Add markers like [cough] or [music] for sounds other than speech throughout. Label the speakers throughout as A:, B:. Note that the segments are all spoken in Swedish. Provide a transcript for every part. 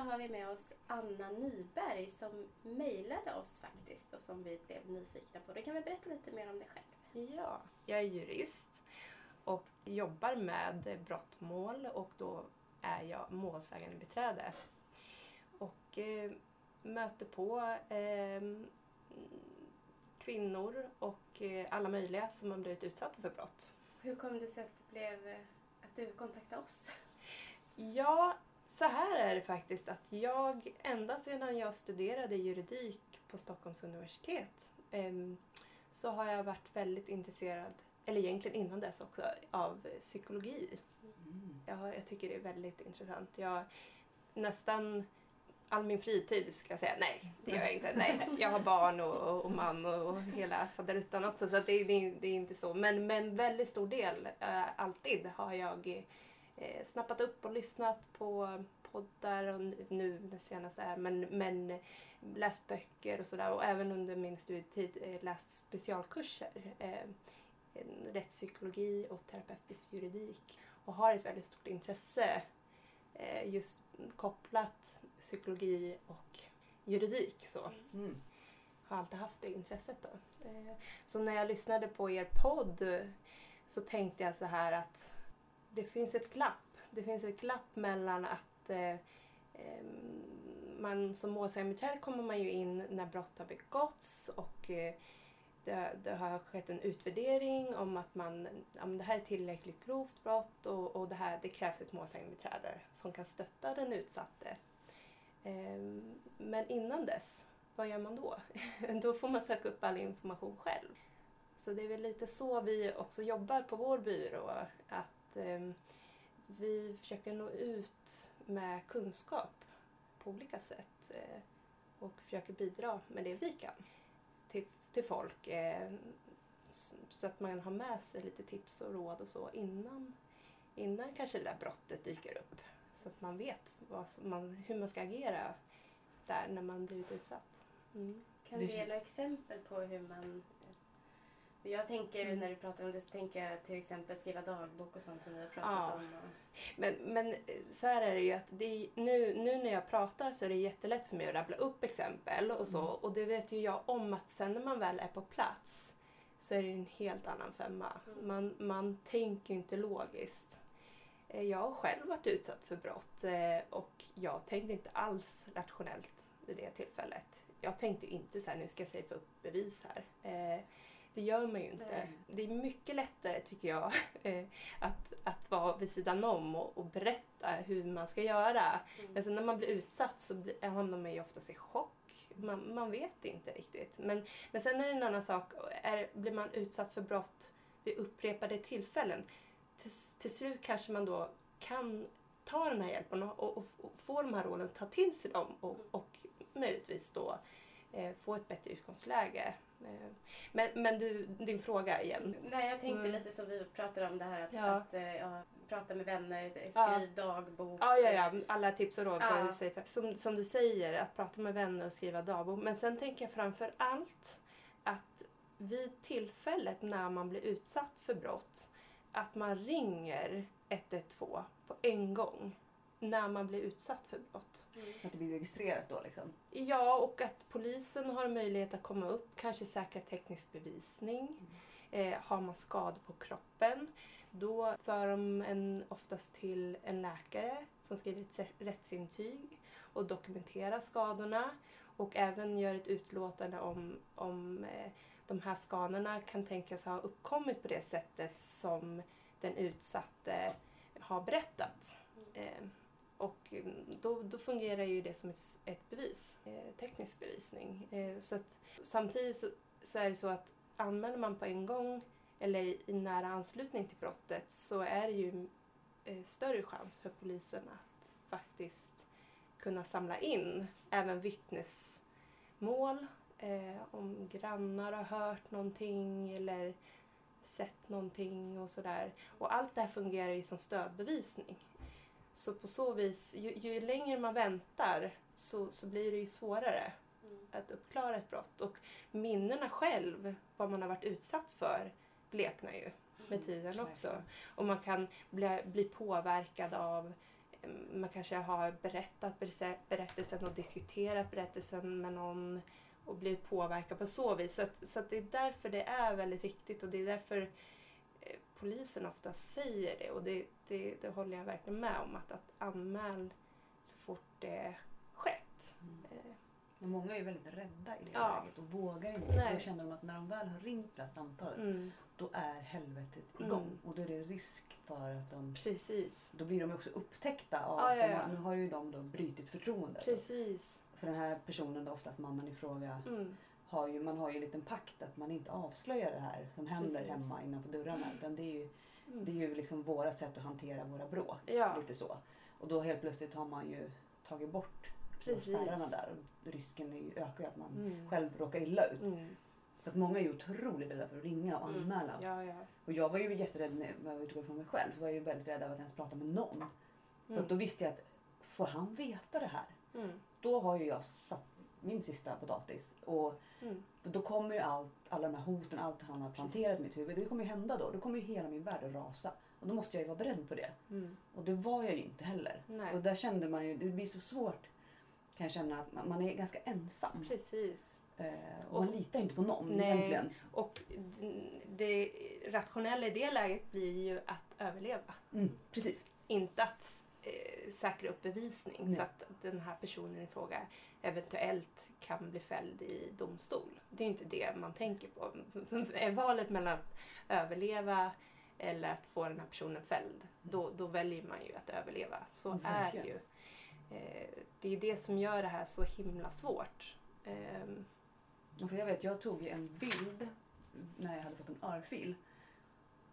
A: så har vi med oss Anna Nyberg som mejlade oss faktiskt och som vi blev nyfikna på. Du kan väl berätta lite mer om dig själv?
B: Ja, jag är jurist och jobbar med brottmål och då är jag målsägande beträde. Och eh, möter på eh, kvinnor och eh, alla möjliga som har blivit utsatta för brott.
A: Hur kom det sig att, det blev, eh, att du kontaktade oss?
B: Ja, så här är det faktiskt att jag ända sedan jag studerade juridik på Stockholms universitet ehm, så har jag varit väldigt intresserad, eller egentligen innan dess också, av psykologi. Mm. Jag, jag tycker det är väldigt intressant. Jag nästan all min fritid ska jag säga. Nej, det gör jag inte. Nej, [laughs] jag har barn och, och man och, och hela faderuttan också så det, det, det, är inte så. Men, men väldigt stor del, äh, alltid, har jag eh, snappat upp och lyssnat på poddar och nu det senaste är men, men läst böcker och sådär och även under min studietid eh, läst specialkurser. Eh, rättspsykologi och terapeutisk juridik och har ett väldigt stort intresse eh, just kopplat psykologi och juridik. Så. Mm. Har alltid haft det intresset. Då. Eh, så när jag lyssnade på er podd så tänkte jag så här att det finns ett glapp. Det finns ett glapp mellan att eh, eh, man som målsägandebiträde kommer man ju in när brott har begåtts och eh, det, det, har skett en utvärdering om att man, ja, det här är tillräckligt grovt brott och, och det, här, det krävs ett målsägandebiträde som kan stötta den utsatte. Ehm, men innan dess, vad gör man då? [laughs] då får man söka upp all information själv. Så det är väl lite så vi också jobbar på vår byrå. Att eh, vi försöker nå ut med kunskap på olika sätt eh, och försöker bidra med det vi kan till, till folk. Eh, så att man har med sig lite tips och råd och så innan, innan kanske det där brottet dyker upp. Så att man vet man, hur man ska agera där när man blivit utsatt. Mm.
A: Kan du ge några exempel på hur man jag tänker mm. när du pratar om det så tänker jag till exempel skriva dagbok och sånt som vi har pratat ja. om. Och...
B: Men, men så här är det ju att det nu, nu när jag pratar så är det jättelätt för mig att rabbla upp exempel och så. Mm. Och det vet ju jag om att sen när man väl är på plats så är det en helt annan femma. Mm. Man, man tänker inte logiskt. Eh, jag har själv varit utsatt för brott eh, och jag tänkte inte alls rationellt vid det tillfället. Jag tänkte inte så här, nu ska jag säga upp bevis här. Eh, det gör man ju inte. Nej. Det är mycket lättare tycker jag [laughs] att, att vara vid sidan om och, och berätta hur man ska göra. Mm. Men sen när man blir utsatt så blir, hamnar man ju oftast i chock. Man, man vet inte riktigt. Men, men sen är det en annan sak. Är, blir man utsatt för brott vid upprepade tillfällen till, till slut kanske man då kan ta den här hjälpen och, och, och få de här råden, ta till sig dem och, och möjligtvis då eh, få ett bättre utgångsläge. Eh, men, men du, din fråga igen.
A: Nej, jag tänkte mm. lite som vi pratade om det här att, ja. att eh, ja, prata med vänner, skriv ja. dagbok.
B: Ja, ja, ja, alla tips och råd. Ja. För som, som du säger, att prata med vänner och skriva dagbok. Men sen tänker jag framför allt att vid tillfället när man blir utsatt för brott att man ringer 112 på en gång när man blir utsatt för brott.
C: Mm. Att det blir registrerat då liksom?
B: Ja, och att polisen har möjlighet att komma upp, kanske säkra teknisk bevisning. Mm. Eh, har man skador på kroppen, då för de en oftast till en läkare som skriver ett rättsintyg och dokumenterar skadorna och även gör ett utlåtande om, om eh, de här skadorna kan tänkas ha uppkommit på det sättet som den utsatte har berättat. Eh, och då, då, fungerar ju det som ett, ett bevis, eh, teknisk bevisning. Eh, så att, samtidigt så, så, är det så att anmäler man på en gång eller i, i nära anslutning till brottet så är det ju eh, större chans för polisen att faktiskt kunna samla in även vittnesmål eh, om grannar har hört någonting eller sett någonting och sådär. Och allt det här fungerar ju som stödbevisning. Så på så vis, ju, ju längre man väntar så, så blir det ju svårare mm. att uppklara ett brott. Och minnena själv, vad man har varit utsatt för, bleknar ju med mm. tiden också. Och man kan bli, bli påverkad av man kanske har berättat berättelsen och diskuterat berättelsen med någon och blivit påverkad på så vis. Så, att, så att det är därför det är väldigt viktigt och det är därför polisen ofta säger det och det, det, det håller jag verkligen med om. Att, att anmäl så fort det skett.
C: Mm.
B: Eh,
C: Men många är väldigt rädda i det
B: Ja.
C: läget och vågar inte.
B: Nej.
C: Då känner de att när de väl har ringt det här samtalet
B: Mm,
C: då är helvetet
B: Mm.
C: igång. Och då är det risk för att de...
B: precis.
C: Då blir de också upptäckta av...
B: Ja, ja, ja.
C: Nu har ju de då brutit förtroendet.
B: Precis.
C: För den här personen, då, oftast mannen i fråga,
B: Mm,
C: har ju, man har ju en liten pakt att man inte avslöjar det här som händer
B: Precis.
C: hemma innanför dörrarna. Utan det är ju,
B: mm.
C: det är ju liksom våra sätt att hantera våra bråk.
B: Ja.
C: Lite så. Och då helt plötsligt har man ju tagit bort spärrarna där. Och risken är ju, ökar ju att man
B: Mm.
C: själv råkar illa ut.
B: Mm.
C: För att många är ju otroligt rädda för att ringa och
A: Mm.
C: anmäla.
B: Ja, ja.
C: Och jag var ju jätterädd när jag utgår från mig själv. Så var jag ju väldigt rädd av att ens prata med någon. För
B: Mm.
C: att då visste jag att får han veta det här?
B: Mm.
C: Då har ju jag satt min sista potatis. Och
B: Mm.
C: då kommer ju allt, alla de här hoten, allt han har planterat i mitt huvud. Det kommer ju hända då. Då kommer ju hela min värld att rasa. Och då måste jag ju vara beredd på det.
B: Mm.
C: Och det var jag ju inte heller.
B: Nej.
C: Och där kände man ju, det blir så svårt kan jag känna att man, man är ganska ensam.
B: Precis.
C: Eh, och man
B: Och-
C: litar inte på någon
B: Nej.
C: egentligen.
B: Och det rationella i det läget blir ju att överleva.
C: Mm, precis.
B: Inte att eh, säkra upp bevisning
C: Nej.
B: så att den här personen i fråga eventuellt kan bli fälld i domstol. Det är ju inte det man tänker på. [laughs] Är valet mellan att överleva eller att få den här personen fälld, då, då väljer man ju att överleva. Så är det ju. Eh, det är det som gör det här så himla svårt.
C: Ja, För jag vet, jag tog ju en bild när jag hade fått en örfil.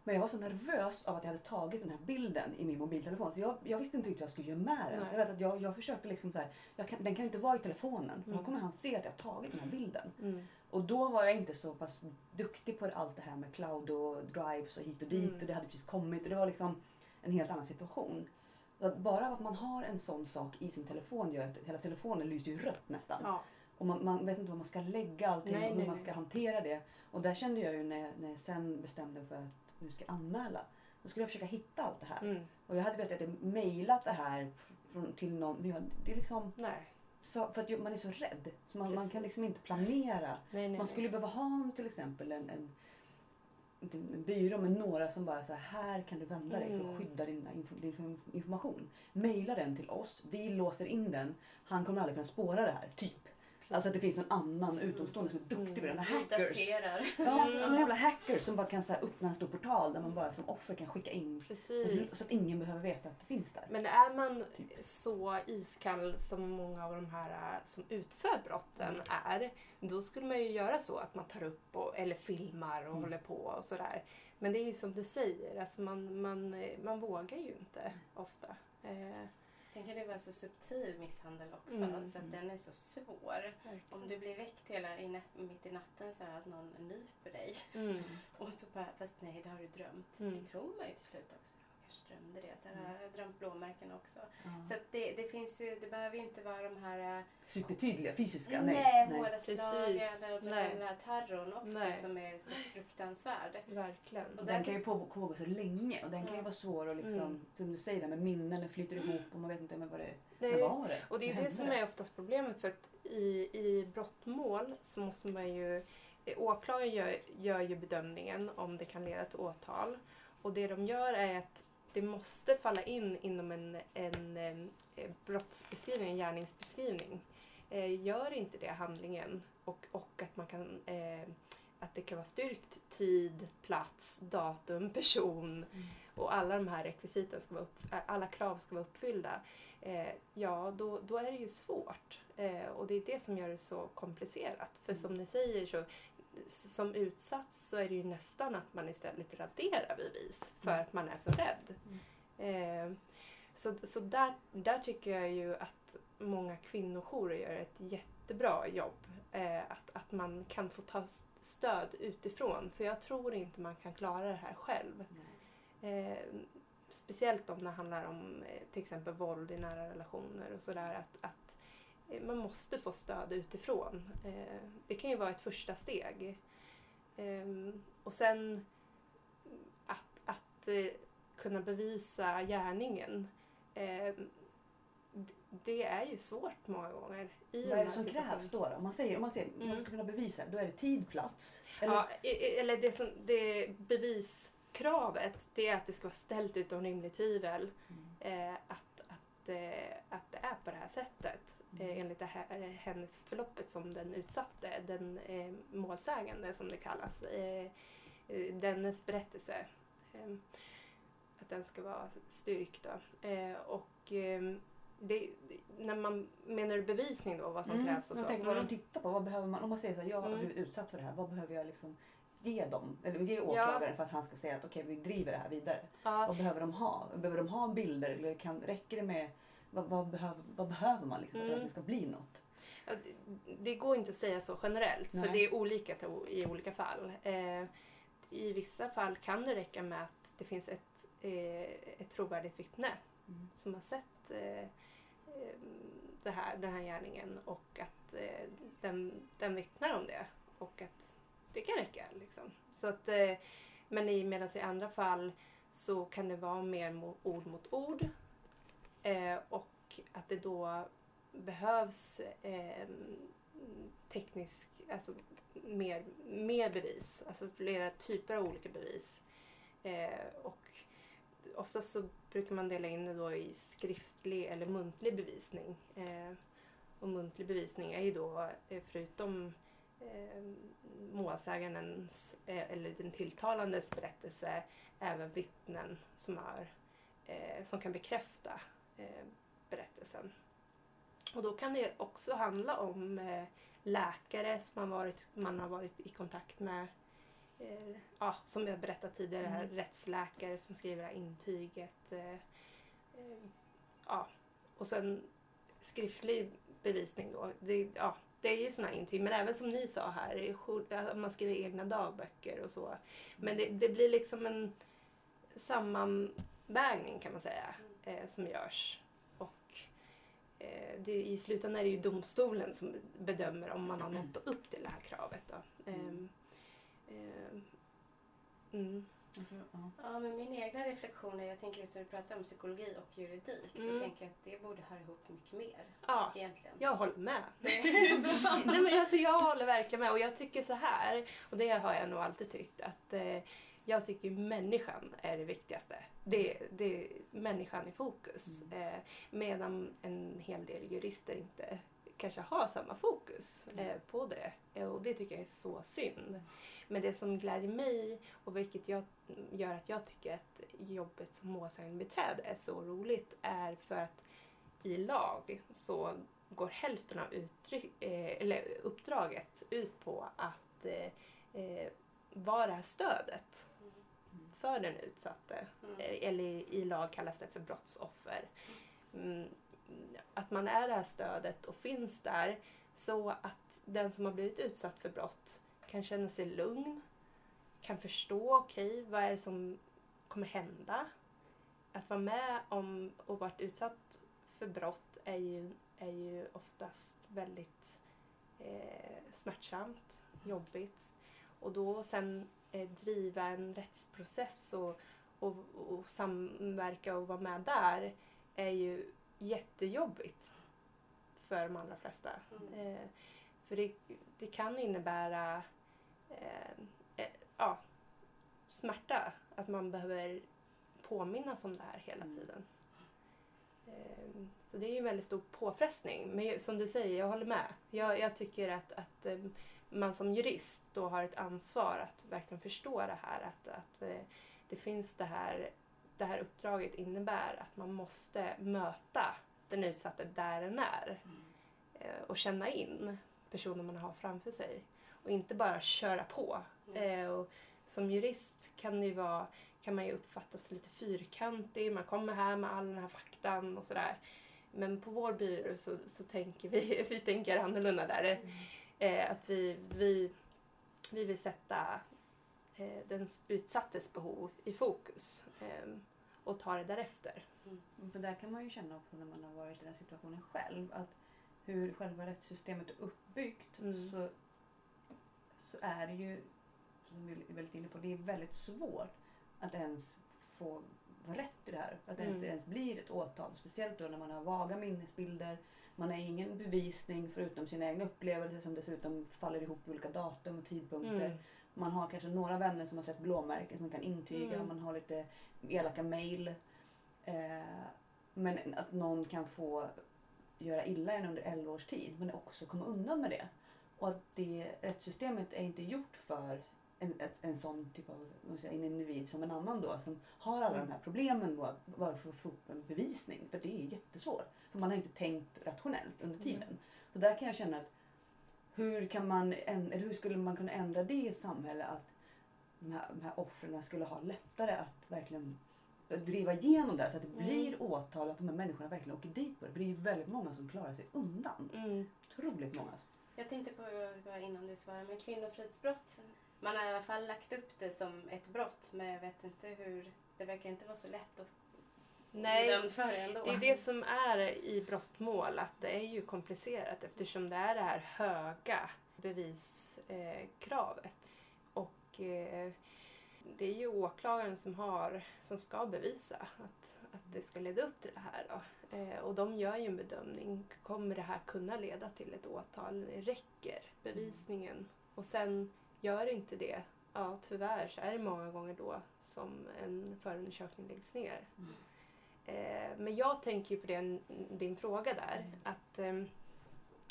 C: Men jag var så nervös av att jag hade tagit den här bilden i min mobiltelefon. Så jag, jag visste inte riktigt vad jag skulle göra med den.
B: Nej.
C: Jag, vet att jag, jag försökte liksom så här, jag kan, den kan inte vara i telefonen. För
B: Mm.
C: då kommer han se att jag har tagit den här bilden.
B: mm,
C: Och då var jag inte så pass duktig på allt det här med cloud och drives och hit och dit.
B: Mm.
C: Och det hade precis kommit. Och det var liksom en helt annan situation. Så att bara att man har en sån sak i sin telefon gör att hela telefonen lyser ju rött nästan.
B: ja.
C: Och man, man vet inte var man ska lägga allting
B: Nej,
C: och hur
B: nej,
C: man
B: nej.
C: ska hantera det. Och där kände jag ju när, när jag sen bestämde för att nu ska jag anmäla. Då skulle jag försöka hitta allt det här.
B: Mm,
C: Och jag hade vet att jag mejlat det här till någon. Men jag, det är liksom
B: nej.
C: så, för att man är så rädd. Så man, man kan liksom inte planera.
B: Nej, nej,
C: Man skulle behöva ha en, till exempel en, en, inte en byrå men några som bara så här, här kan du vända dig för
B: Mm.
C: att skydda dina info, din information. Maila den till oss, vi låser in den. Han kommer aldrig kunna spåra det här, typ. Alltså att det finns någon annan utomstående som är duktig på det.
B: Mm.
C: Några
A: Vi
C: hackers. Ja, några jävla hackers som bara kan så här, öppna en stor portal där man bara som offer kan skicka in.
B: Precis.
C: Så att ingen behöver veta att det finns där.
B: Men är man
C: Typ.
B: så iskall som många av de här äh, som utför brotten
C: Mm.
B: är, då skulle man ju göra så att man tar upp och, eller filmar och
C: Mm.
B: håller på och sådär. Men det är ju som du säger, alltså man, man, man vågar ju inte ofta. Eh,
A: Sen kan det vara så subtil misshandel också
B: Mm.
A: så att den är så svår. Om du blir väckt hela i mitt i natten så att någon nyper dig
B: Mm. [laughs]
A: och så bara, fast nej det har du drömt.
B: Mm.
A: Det tror man ju till slut också. Kanske drömde det. Så här,
C: Mm.
A: Jag har drömt blåmärken också.
C: Ja.
A: Så det, det finns ju, det behöver ju inte vara de här äh,
C: Supertydliga fysiska.
A: nej,
C: Nej. nej.
A: hårda slagen eller den här terrorn också
B: Nej.
A: som är så fruktansvärd.
B: Verkligen.
A: Och
C: Den kan ju pågå, så länge och den kan ju vara svår att liksom,
B: Mm.
C: som du säger, där med minnen, den flyter ihop och man vet inte men vad det
B: Det är-
C: var det.
B: Och det är
C: Vad
B: det som är oftast problemet för att i, i brottmål så måste man ju eh, Åklagaren gör, gör ju bedömningen om det kan leda till åtal. Och det de gör är att det måste falla in inom en, en eh, brottsbeskrivning, en gärningsbeskrivning. Eh, gör inte det handlingen och, och att man kan eh, att det kan vara styrkt tid, plats, datum, person
C: Mm.
B: och alla de här rekvisiten ska vara upp, alla krav ska vara uppfyllda. Eh, ja, då, då är det ju svårt. Eh, och det är det som gör det så komplicerat. För
C: Mm.
B: som ni säger så som utsatt så är det ju nästan att man istället raderar bevis för
C: Mm.
B: att man är så rädd. Eh, så så där, där tycker jag ju att många kvinnojourer gör ett jättebra jobb. Eh, att, att man kan få ta stöd utifrån. För jag tror inte man kan klara det här själv. Eh, speciellt om det handlar om eh, till exempel våld i nära relationer och sådär. Att, att man måste få stöd utifrån. Eh, det kan ju vara ett första steg. Eh, och sen att, att eh, kunna bevisa gärningen eh, d- det är ju svårt många gånger. I
C: Vad är det som krävs då? då? Om man säger, om man säger, om man
B: Mm.
C: ska kunna bevisa, då är det tid, plats? Eller,
B: Ja, eller det, som, det beviskravet det är att det ska vara ställt utom rimligt tvivel
C: Mm.
B: eh, att, att, eh, att det är på det här sättet.
C: Mm.
B: Eh, enligt det här händelseförloppet som den utsatte, den eh, målsägande som det kallas. Eh, eh, dennes berättelse. Eh, att den ska vara styrkt. Då. Eh, och eh, det, när man menar bevisning då, vad som
C: Mm.
B: krävs och
C: Jag
B: så?
C: tänker vad de
B: Mm.
C: tittar på. Vad behöver man? Om man säger så här, jag har
B: Mm.
C: blivit utsatt för det här. Vad behöver jag liksom ge dem? Eller ge åklagaren för att han ska säga att okej, vi driver det här vidare.
B: Ja,
C: Vad behöver de ha? Behöver de ha bilder? Eller kan, räcker det med vad, vad, behöver, vad behöver man liksom för att
B: Mm.
C: det ska bli något?
B: Ja, det- det går inte att säga så generellt för
C: Nej.
B: det är olika i olika fall. Eh, I vissa fall kan det räcka med att det finns ett, eh, ett trovärdigt vittne
C: Mm.
B: som har sett eh, eh, det här, den här gärningen och att eh, den, den vittnar om det och att det kan räcka. Liksom. Så att, eh, men i, medan i andra fall så kan det vara mer mo- ord mot ord eh, och att det då behövs eh, teknisk, alltså mer, mer bevis, alltså flera typer av olika bevis. Eh, och oftast så brukar man dela in det då i skriftlig eller muntlig bevisning. Eh, och muntlig bevisning är ju då eh, förutom eh, målsägandens eh, eller den tilltalandes berättelse även vittnen som, är, eh, som kan bekräfta berättelsen. Och då kan det också handla om eh, läkare som man, varit, man har varit i kontakt med. Eh, ja, som jag berättade tidigare, här,
C: Mm.
B: rättsläkare som skriver det här intyget. Eh, eh, ja. Och sen skriftlig bevisning då. Det, ja, det är ju sådana intyg, men även som ni sa här, man skriver egna dagböcker och så. Men det, det blir liksom en sammanvägning kan man säga, eh, som görs. Och eh, det, i slutändan är det ju domstolen som bedömer om man har nått upp till det här kravet. Då. Ehm, ehm, mm.
C: Ja.
A: Men min egna reflektion är, jag tänker just när du pratar om psykologi och juridik, så
B: Mm.
A: tänker jag att det borde höra ihop mycket mer
B: Ja,
A: egentligen.
B: jag håller med. [laughs] Nej, men alltså, jag håller verkligen med och jag tycker så här, och det har jag nog alltid tyckt, att eh, jag tycker människan är det viktigaste. Det, det är människan i fokus. Eh, medan en hel del jurister inte kanske har samma fokus eh, på det. Eh, och det tycker jag är så synd. Men det som glädjer mig och vilket jag, gör att jag tycker att jobbet som målsägandebiträde är så roligt är för att i lag så går hälften av uttryck, eh, eller uppdraget ut på att vara det här stödet för den utsatte.
A: Mm.
B: Eh, Eller i, lag kallas det för brottsoffer. Mm, att man är det här stödet och finns där så att den som har blivit utsatt för brott kan känna sig lugn, kan förstå, okej, vad är det som kommer hända? Att vara med om och varit utsatt för brott är ju, är ju oftast väldigt eh, smärtsamt, jobbigt. Och då sen eh, driva en rättsprocess och, och, och samverka och vara med där är ju jättejobbigt för de allra flesta.
A: Mm.
B: Eh, för det, det kan innebära eh, eh, ja, smärta, att man behöver påminnas om det här hela
C: Mm.
B: tiden. Eh, så det är ju en väldigt stor påfrestning. Men som du säger, jag håller med. Jag, jag tycker att, att eh, man som jurist då har ett ansvar att verkligen förstå det här. Att, att eh, det finns det här, det här uppdraget innebär att man måste möta den utsatta där den är eh, och känna in personen man har framför sig och inte bara köra på.
A: Mm.
B: Eh, och som jurist kan, det vara, kan man ju uppfattas lite fyrkantig, man kommer här med all den här faktan och sådär. Men på vår byrå så, så tänker vi, [laughs] vi tänker annorlunda där. Eh, att vi, vi, vi vill sätta eh, den utsattes behov i fokus eh, och ta det därefter.
C: För där kan man ju känna också när man har varit i den situationen själv att hur själva rättssystemet är uppbyggt
B: Mm.
C: så, så är det ju, som vi är väldigt inne på, det är väldigt svårt att ens få vara rätt i det här. Att det ens,
B: Mm.
C: ens blir ett åtal. Speciellt då när man har vaga minnesbilder. Man har ingen bevisning förutom sina egna upplevelser som dessutom faller ihop i olika datum och tidpunkter.
B: Mm.
C: Man har kanske några vänner som har sett blåmärken som kan intyga.
B: Mm.
C: Man har lite elaka mejl. Eh, men att någon kan få göra illa en under 11 års tid men också komma undan med det. Och att det rättssystemet är inte gjort för en, en sån typ av en individ som en annan då som har alla
B: Mm.
C: de här problemen då, bara för att få upp en bevisning. För det är jättesvårt. För man har inte tänkt rationellt under tiden.
B: Mm.
C: Så där kan jag känna att hur, kan man, eller hur skulle man kunna ändra det i samhället att de här, de här offren skulle ha lättare att verkligen driva igenom det här så att det
B: Mm.
C: blir åtal att de här människorna verkligen åker dit på det. För det är ju väldigt många som klarar sig undan.
B: Mm.
C: Otroligt många.
A: Jag tänkte på innan du svarade med kvinnofridsbrott. Man har i alla fall lagt upp det som ett brott men jag vet inte hur... Det verkar inte vara så lätt att
B: Nej,
A: dömd för det ändå.
B: Det är det som är i brottmål, att det är ju komplicerat eftersom det är det här höga beviskravet. Och eh, det är ju åklagaren som, har, som ska bevisa att, att det ska leda upp till det här. Då. Eh, och de gör ju en bedömning. Kommer det här kunna leda till ett åtal? Räcker bevisningen? Och sen gör inte det, ja tyvärr så är det många gånger då som en förundersökning läggs ner.
C: Mm.
B: Eh, men jag tänker ju på det, din fråga där.
C: Mm.
B: Att ehm,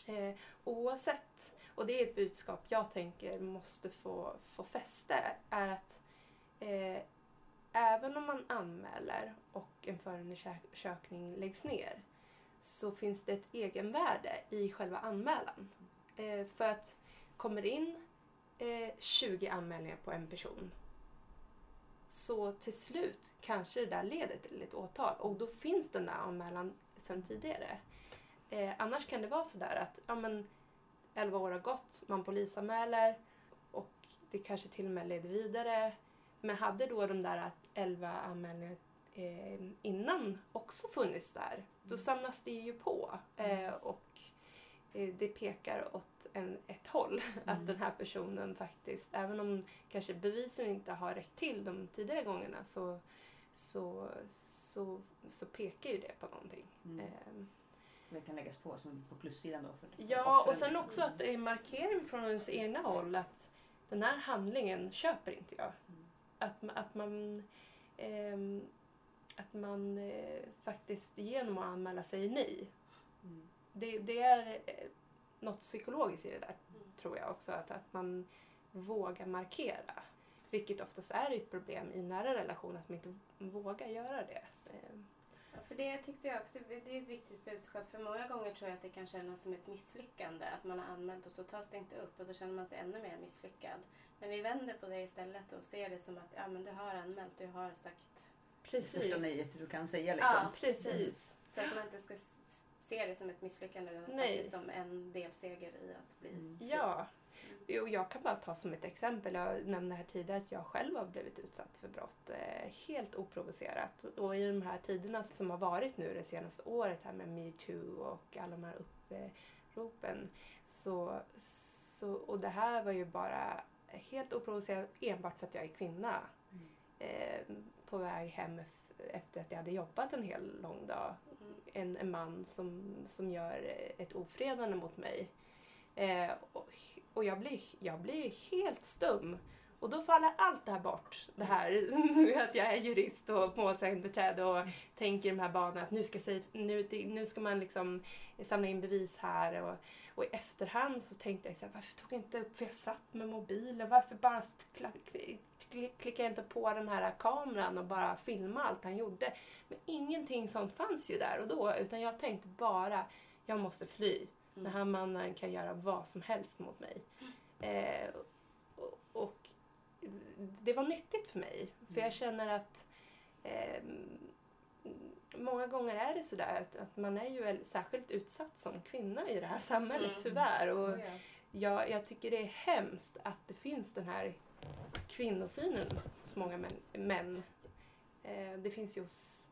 B: eh, oavsett, och det är ett budskap jag tänker måste få, få fäste, är att eh, även om man anmäler och en förundersökning läggs ner så finns det ett egenvärde i själva anmälan. Eh, för att kommer in eh, 20 anmälningar på en person så till slut kanske det där leder till ett åtal och då finns den där anmälan sedan tidigare. Eh, annars kan det vara sådär att ja, men 11 år har gått, man polisanmäler och det kanske till och med leder vidare. Men hade då de där 11 anmälningarna eh, innan också funnits där, då
C: Mm.
B: samlas det ju på. Eh, och eh, det pekar åt en, ett håll. [laughs] Att
C: Mm.
B: den här personen faktiskt, även om kanske bevisen inte har räckt till de tidigare gångerna så, så, så, så pekar ju det på någonting.
C: Mm.
B: Ehm,
C: Det kan läggas på som på plussidan då. För
B: Ja, och sen också att det är markering från ens egna håll att den här handlingen köper inte jag.
C: Mm.
B: Att, att man, ehm, att man eh, faktiskt genom att anmäla säger nej.
C: Mm.
B: Det, det är eh, något psykologiskt i det där
A: Mm.
B: tror jag också. Att, att man vågar markera. Vilket oftast är ett problem i nära relation att man inte vågar göra det. Ehm,
A: Ja, för det tyckte jag också, det är ett viktigt budskap. För många gånger tror jag att det kan kännas som ett misslyckande. Att man har anmält och så tas det inte upp och då känner man sig ännu mer misslyckad. Men vi vänder på det istället och ser det som att ja, men du har anmält, du har sagt.
C: Det största
B: Precis.
C: nejet du kan säga liksom.
A: Ja,
B: Precis.
A: Så att man inte ska se det som ett misslyckande utan
B: Nej.
A: faktiskt som en delseger i att bli
C: Mm.
B: Ja. Jo, jag kan bara ta som ett exempel, jag nämnde här tidigare att jag själv har blivit utsatt för brott eh, helt oprovocerat. Och i de här tiderna som har varit nu det senaste året här med metoo och alla de här uppropen så, så, och det här var ju bara helt oprovocerat enbart för att jag är kvinna.
C: Mm.
B: Eh, på väg hem efter att jag hade jobbat en hel lång dag
A: Mm.
B: en, en man som, som gör ett ofredande mot mig. Eh, och och jag, blir, jag blir helt stum. Och då faller allt det här bort. Det här [laughs] att jag är jurist och målsägandebiträde och tänker i de här banorna att nu ska, nu, nu ska man liksom samla in bevis här. Och, och i efterhand så tänkte jag så här, varför tog jag inte upp, för jag satt med mobilen, varför bara klickade jag inte på den här kameran och bara filma allt han gjorde. Men ingenting sånt fanns ju där och då utan jag tänkte bara, jag måste fly. Den
A: Mm.
B: här mannen kan göra vad som helst mot mig. Eh, och, och det var nyttigt för mig. För
C: Mm.
B: jag känner att ehm, många gånger är det sådär att, att man är ju särskilt utsatt som kvinna i det här samhället
A: Mm.
B: tyvärr. Och
A: ja.
B: jag, jag tycker det är hemskt att det finns den här kvinnosynen hos många män. män. Eh, det finns ju hos,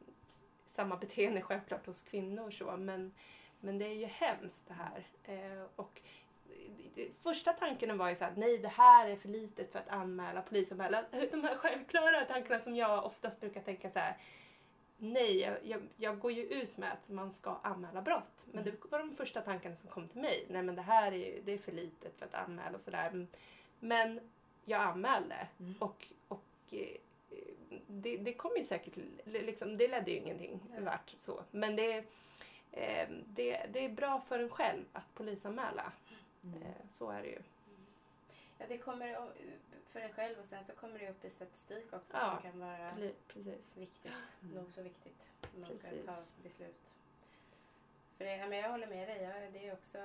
B: samma beteende självklart hos kvinnor så men, men det är ju hemskt det här. Eh, och Första tanken var ju så att nej det här är för litet för att anmäla, polisanmäla. [laughs] De här självklara tankarna som jag oftast brukar tänka så här. nej, jag, jag, jag går ju ut med att man ska anmäla brott. Men
C: Mm.
B: det var de första tankarna som kom till mig. Nej men det här är det är för litet för att anmäla och sådär. Men jag anmälde
C: Mm.
B: och, och eh, det, det kom ju säkert, liksom, det ledde ju ingenting
A: Ja.
B: vart så. Men det, eh, det, det är bra för en själv att polisanmäla.
C: Mm.
B: Eh, så är det ju.
A: Ja, det kommer för en själv och sen så kommer det upp i statistik också
B: Ja,
A: som kan vara
B: Precis.
A: viktigt.
C: Mm.
A: Nog så viktigt när man ska
B: Precis.
A: ta beslut. För det, men jag håller med dig. Jag, det är också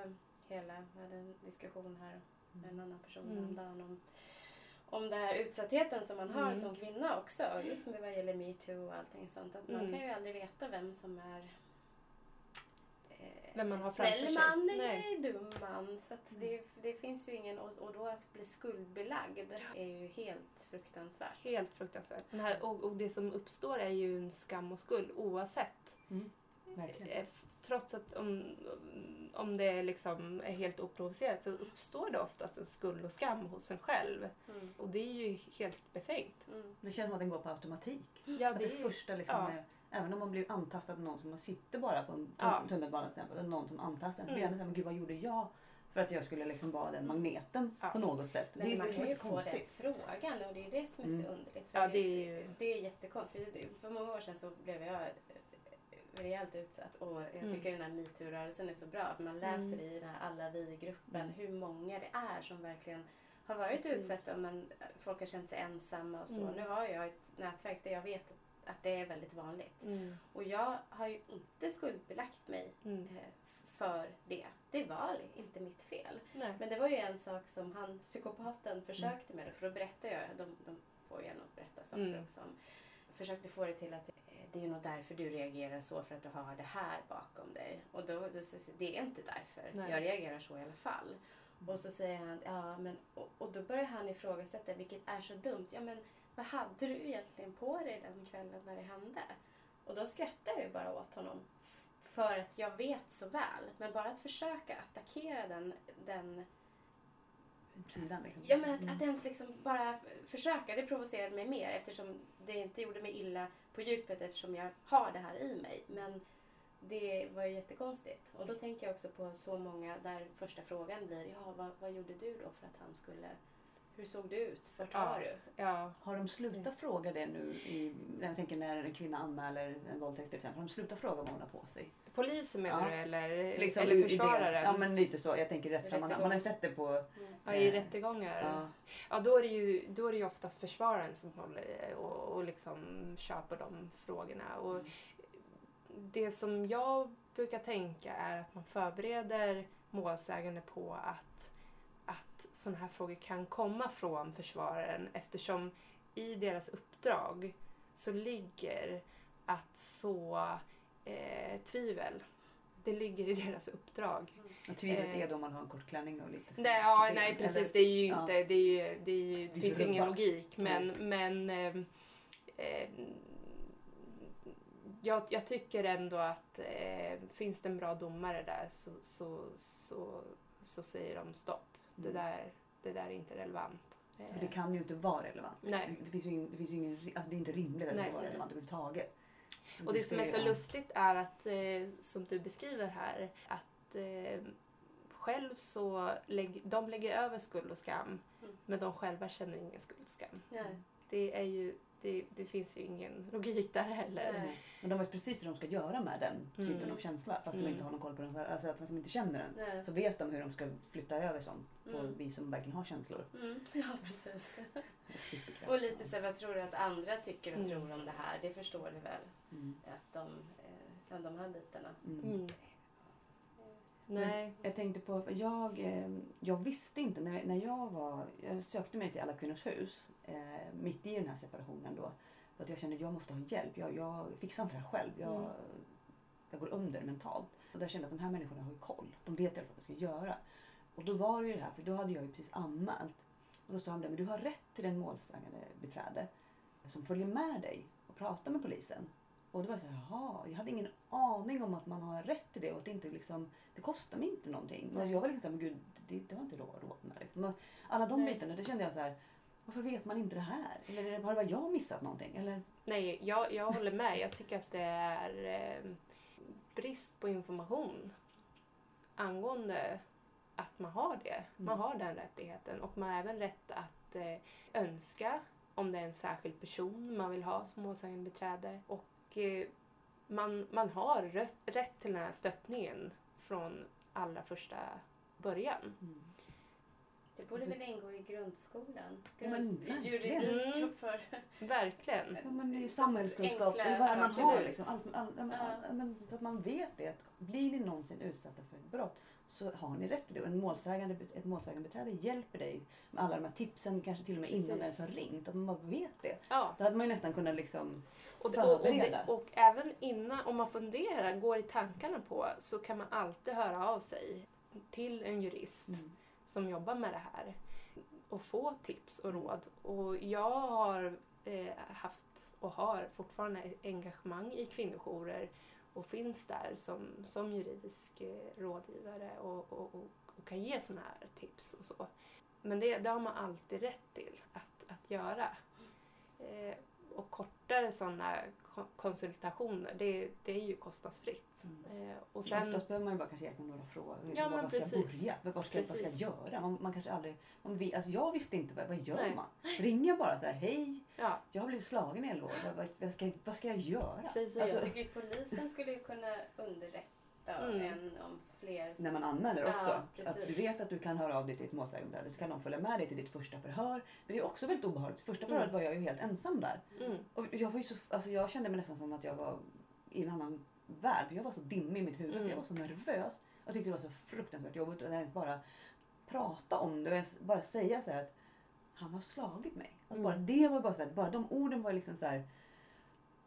A: hela, jag hade en diskussion här med en annan person
B: Mm.
A: häromdagen om, om den här utsattheten som man har
B: Mm.
A: som kvinna också. Just med vad gäller metoo och allting sånt. Att man
B: Mm.
A: kan ju aldrig veta vem som är eh,
B: Vem man har
A: snäll
B: sig.
A: man eller
B: Nej.
A: dum man. Så att det, det finns ju ingen, och, och då att bli skuldbelagd är ju helt fruktansvärt.
B: Helt fruktansvärt. Här, och, och det som uppstår är ju en skam och skuld oavsett.
C: Mm. Verkligen.
B: Eh, Trots att om, om det liksom är helt oprovocerat så uppstår det oftast en skuld och skam hos en själv.
A: Mm.
B: Och det är ju helt befängt.
A: Mm.
C: Det känns som att den går på automatik.
B: Ja,
C: Att det, första liksom
B: ja.
C: är, även om man blir antastad av någon som man sitter bara på en tum-
B: Ja.
C: tunnelbana till exempel, och någon som antastar en, blir
B: Mm.
C: såhär, men gud vad gjorde jag för att jag skulle liksom vara den magneten
B: Ja.
C: på något sätt.
A: Men
C: det är
A: man kan ju få den frågan och det är det som är
C: Mm.
A: så underligt. För
B: Ja, det är ju-
A: det är jättekonstigt. För, många år sedan så blev jag rejält utsatt och jag
B: Mm.
A: tycker den här metoo-rörelsen är så bra. För man läser
B: Mm.
A: i den här alla vi-gruppen
C: Mm.
A: hur många det är som verkligen har varit
B: Precis.
A: utsatta och man, folk har känt sig ensamma och så.
B: Mm.
A: Nu har jag ett nätverk där jag vet att det är väldigt vanligt.
B: Mm,
A: Och jag har ju inte skuldbelagt mig
B: mm.
A: eh, för det. Det var inte mitt fel.
B: Nej.
A: Men det var ju en sak som han, psykopaten, försökte med det. För då berättade jag, de, de får gärna berätta saker också. Om, försökte få det till att det är nog därför du reagerar så, för att du har det här bakom dig. Och då, då det är inte därför.
B: Nej.
A: Jag reagerar så i alla fall. Och så säger han, ja men, och, och då börjar han ifrågasätta, vilket är så dumt. Ja men vad hade du egentligen på dig den kvällen när det hände? Och då skrattar jag ju bara åt honom. För att jag vet så väl. Men bara att försöka attackera den, den
C: Sidan, liksom.
A: Ja men att,
C: Mm.
A: att ens liksom bara försöka, det provocerade mig mer eftersom det inte gjorde mig illa på djupet eftersom jag har det här i mig. Men det var ju jättekonstigt. Och då tänker jag också på så många där första frågan blir, ja vad, vad gjorde du då för att han skulle, hur såg du ut, vart
B: Ja.
A: var du?
B: Ja.
C: Har de slutat fråga det nu? I, jag tänker när en kvinna anmäler en våldtäkt till exempel. Har de slutat fråga vad hon har på sig?
B: Polisen menar
C: Ja.
B: du eller,
C: Liksom
B: eller
C: i- i
B: försvararen?
C: Ja men lite så. Jag tänker rättssammanhang. Man har ju sett det på...
B: Ja, i
C: Eh,
B: rättegångar.
C: Ja.
B: Ja, då är det ju, då är det ju oftast försvararen som håller och, och liksom kör på de frågorna. Och
C: Mm.
B: det som jag brukar tänka är att man förbereder målsägande på att, att sådana här frågor kan komma från försvararen eftersom i deras uppdrag så ligger att så eh, tvivel. Det ligger i deras uppdrag.
C: Och tvivlet
B: Eh.
C: är då man har en kort klänning och lite
B: Nej, ja,
C: ben,
B: nej precis.
C: eller-
B: Det är ju
C: ja.
B: inte, det, är ju, det, är ju, det
C: finns
B: finns ingen logik. Men, men eh, eh, jag, jag tycker ändå att eh, finns det en bra domare där så, så, så, så säger de stopp. Det,
C: Mm.
B: där, det där är inte relevant. Eh,
C: För det kan ju inte vara relevant.
B: Nej.
C: Det, det finns ju ingen, det finns ingen, alltså det är inte rimligt att det ska vara relevant överhuvudtaget.
B: Och det som är så lustigt är att, eh, som du beskriver här, att eh, själv så lägg, de lägger över skuld och skam
A: Mm.
B: men de själva känner ingen skuld och skam.
A: Nej.
B: Det, är ju, det, det finns ju ingen logik där heller.
A: Nej.
C: Men de vet precis hur de ska göra med den typen
B: Mm.
C: av känsla fast
B: Mm.
C: de inte har någon koll på den själva. Alltså att de inte känner den.
A: Nej.
C: Så vet de hur de ska flytta över sånt på
A: Mm.
C: vi som verkligen har känslor.
A: Mm. [laughs] Ja, precis. Och lite så vad tror du att andra tycker och
B: Mm.
A: tror om det här? Det förstår du väl?
C: Mm.
A: Att de, eh, de här bitarna.
B: Nej.
C: Jag tänkte på, jag, eh, jag visste inte när, när jag var, jag sökte mig till Alla Kvinnors Hus eh, mitt i den här separationen då. För att jag kände att jag måste ha hjälp. Jag, jag fixar inte det här själv. Jag,
B: Mm.
C: jag går under mentalt. Och där kände jag att de här människorna har ju koll. De vet i alla fall vad jag ska göra. Och då var det ju det här, för då hade jag ju precis anmält. Och då sa de det, men du har rätt till en målsägande beträde som följer med dig och pratar med polisen. Och då var så här, jaha, jag hade ingen aning om att man har rätt till det och att det inte liksom, det kostar mig inte någonting. Och jag var liksom såhär, men gud, det, det har inte råd, med. Liksom. Alla de
A: Nej.
C: bitarna, det kände jag så här, Varför vet man inte det här? Eller är det bara jag missat någonting? Eller?
B: Nej, jag, jag håller med. Jag tycker att det är eh, brist på information angående att man har det. Man
C: Mm.
B: har den rättigheten och man har även rätt att eh, önska om det är en särskild person man vill ha som målsägandebiträde. Och eh, man, man har rätt, rätt till den här stöttningen från allra första början.
C: Mm.
A: Det borde väl ingå i grundskolan?
C: Ja, men
A: juridik
B: Mm.
A: för...
B: Verkligen.
C: Ja, men är samhällskunskap, vad man har liksom. Allt, all, all, all, men, så att man vet det. Att blir ni någonsin utsatta för ett brott så har ni rätt till det. Och en målsägande, ett målsägandebiträde hjälper dig med alla de här tipsen, kanske till och med innan ens har ringt. Att man bara vet det.
B: Ja.
C: Då hade man ju nästan kunnat liksom...
B: Och, det, och, och, det, och även innan, om man funderar, går i tankarna på, så kan man alltid höra av sig till en jurist
C: Mm.
B: som jobbar med det här och få tips och råd. Och jag har eh, haft och har fortfarande engagemang i kvinnojourer och finns där som, som juridisk eh, rådgivare och, och, och, och kan ge sådana här tips och så. Men det, det har man alltid rätt till att, att göra. Eh, och kortare sådana konsultationer, det, det är ju kostnadsfritt.
C: Mm.
B: Eh, och sen,
C: Oftast behöver man ju bara kanske hjälp med några frågor.
B: Ja,
C: Var-
B: men
C: var ska
B: precis.
C: jag börja? Var ska, vad ska jag göra? Man, man kanske aldrig... Man, alltså jag visste inte vad, vad gör
B: Nej.
C: man? Ringer jag bara så här, hej,
B: ja,
C: jag har blivit slagen i elva år. Vad, vad, vad, ska, vad ska jag göra?
B: Precis.
A: Jag
C: Alltså,
A: tycker polisen skulle ju kunna underrätta
B: Mm.
A: en om fler...
C: när man anmäler
A: Ja,
C: också.
A: precis.
C: att du vet att du kan höra av dig till ett målsägandebiträde. Så kan de följa med dig till ditt första förhör. För det är också väldigt obehagligt. Första
B: Mm.
C: förhöret var jag ju helt ensam där.
B: mm,
C: Och jag, var ju så, alltså jag kände mig nästan som att jag var i en annan värld. För jag var så dimmig i mitt huvud. För
B: Mm.
C: jag var så nervös. Jag tyckte det var så fruktansvärt jobbigt att bara prata om det. Och bara säga så här att han har slagit mig. Att
B: Mm.
C: bara, det var bara så här, bara de orden var liksom så här.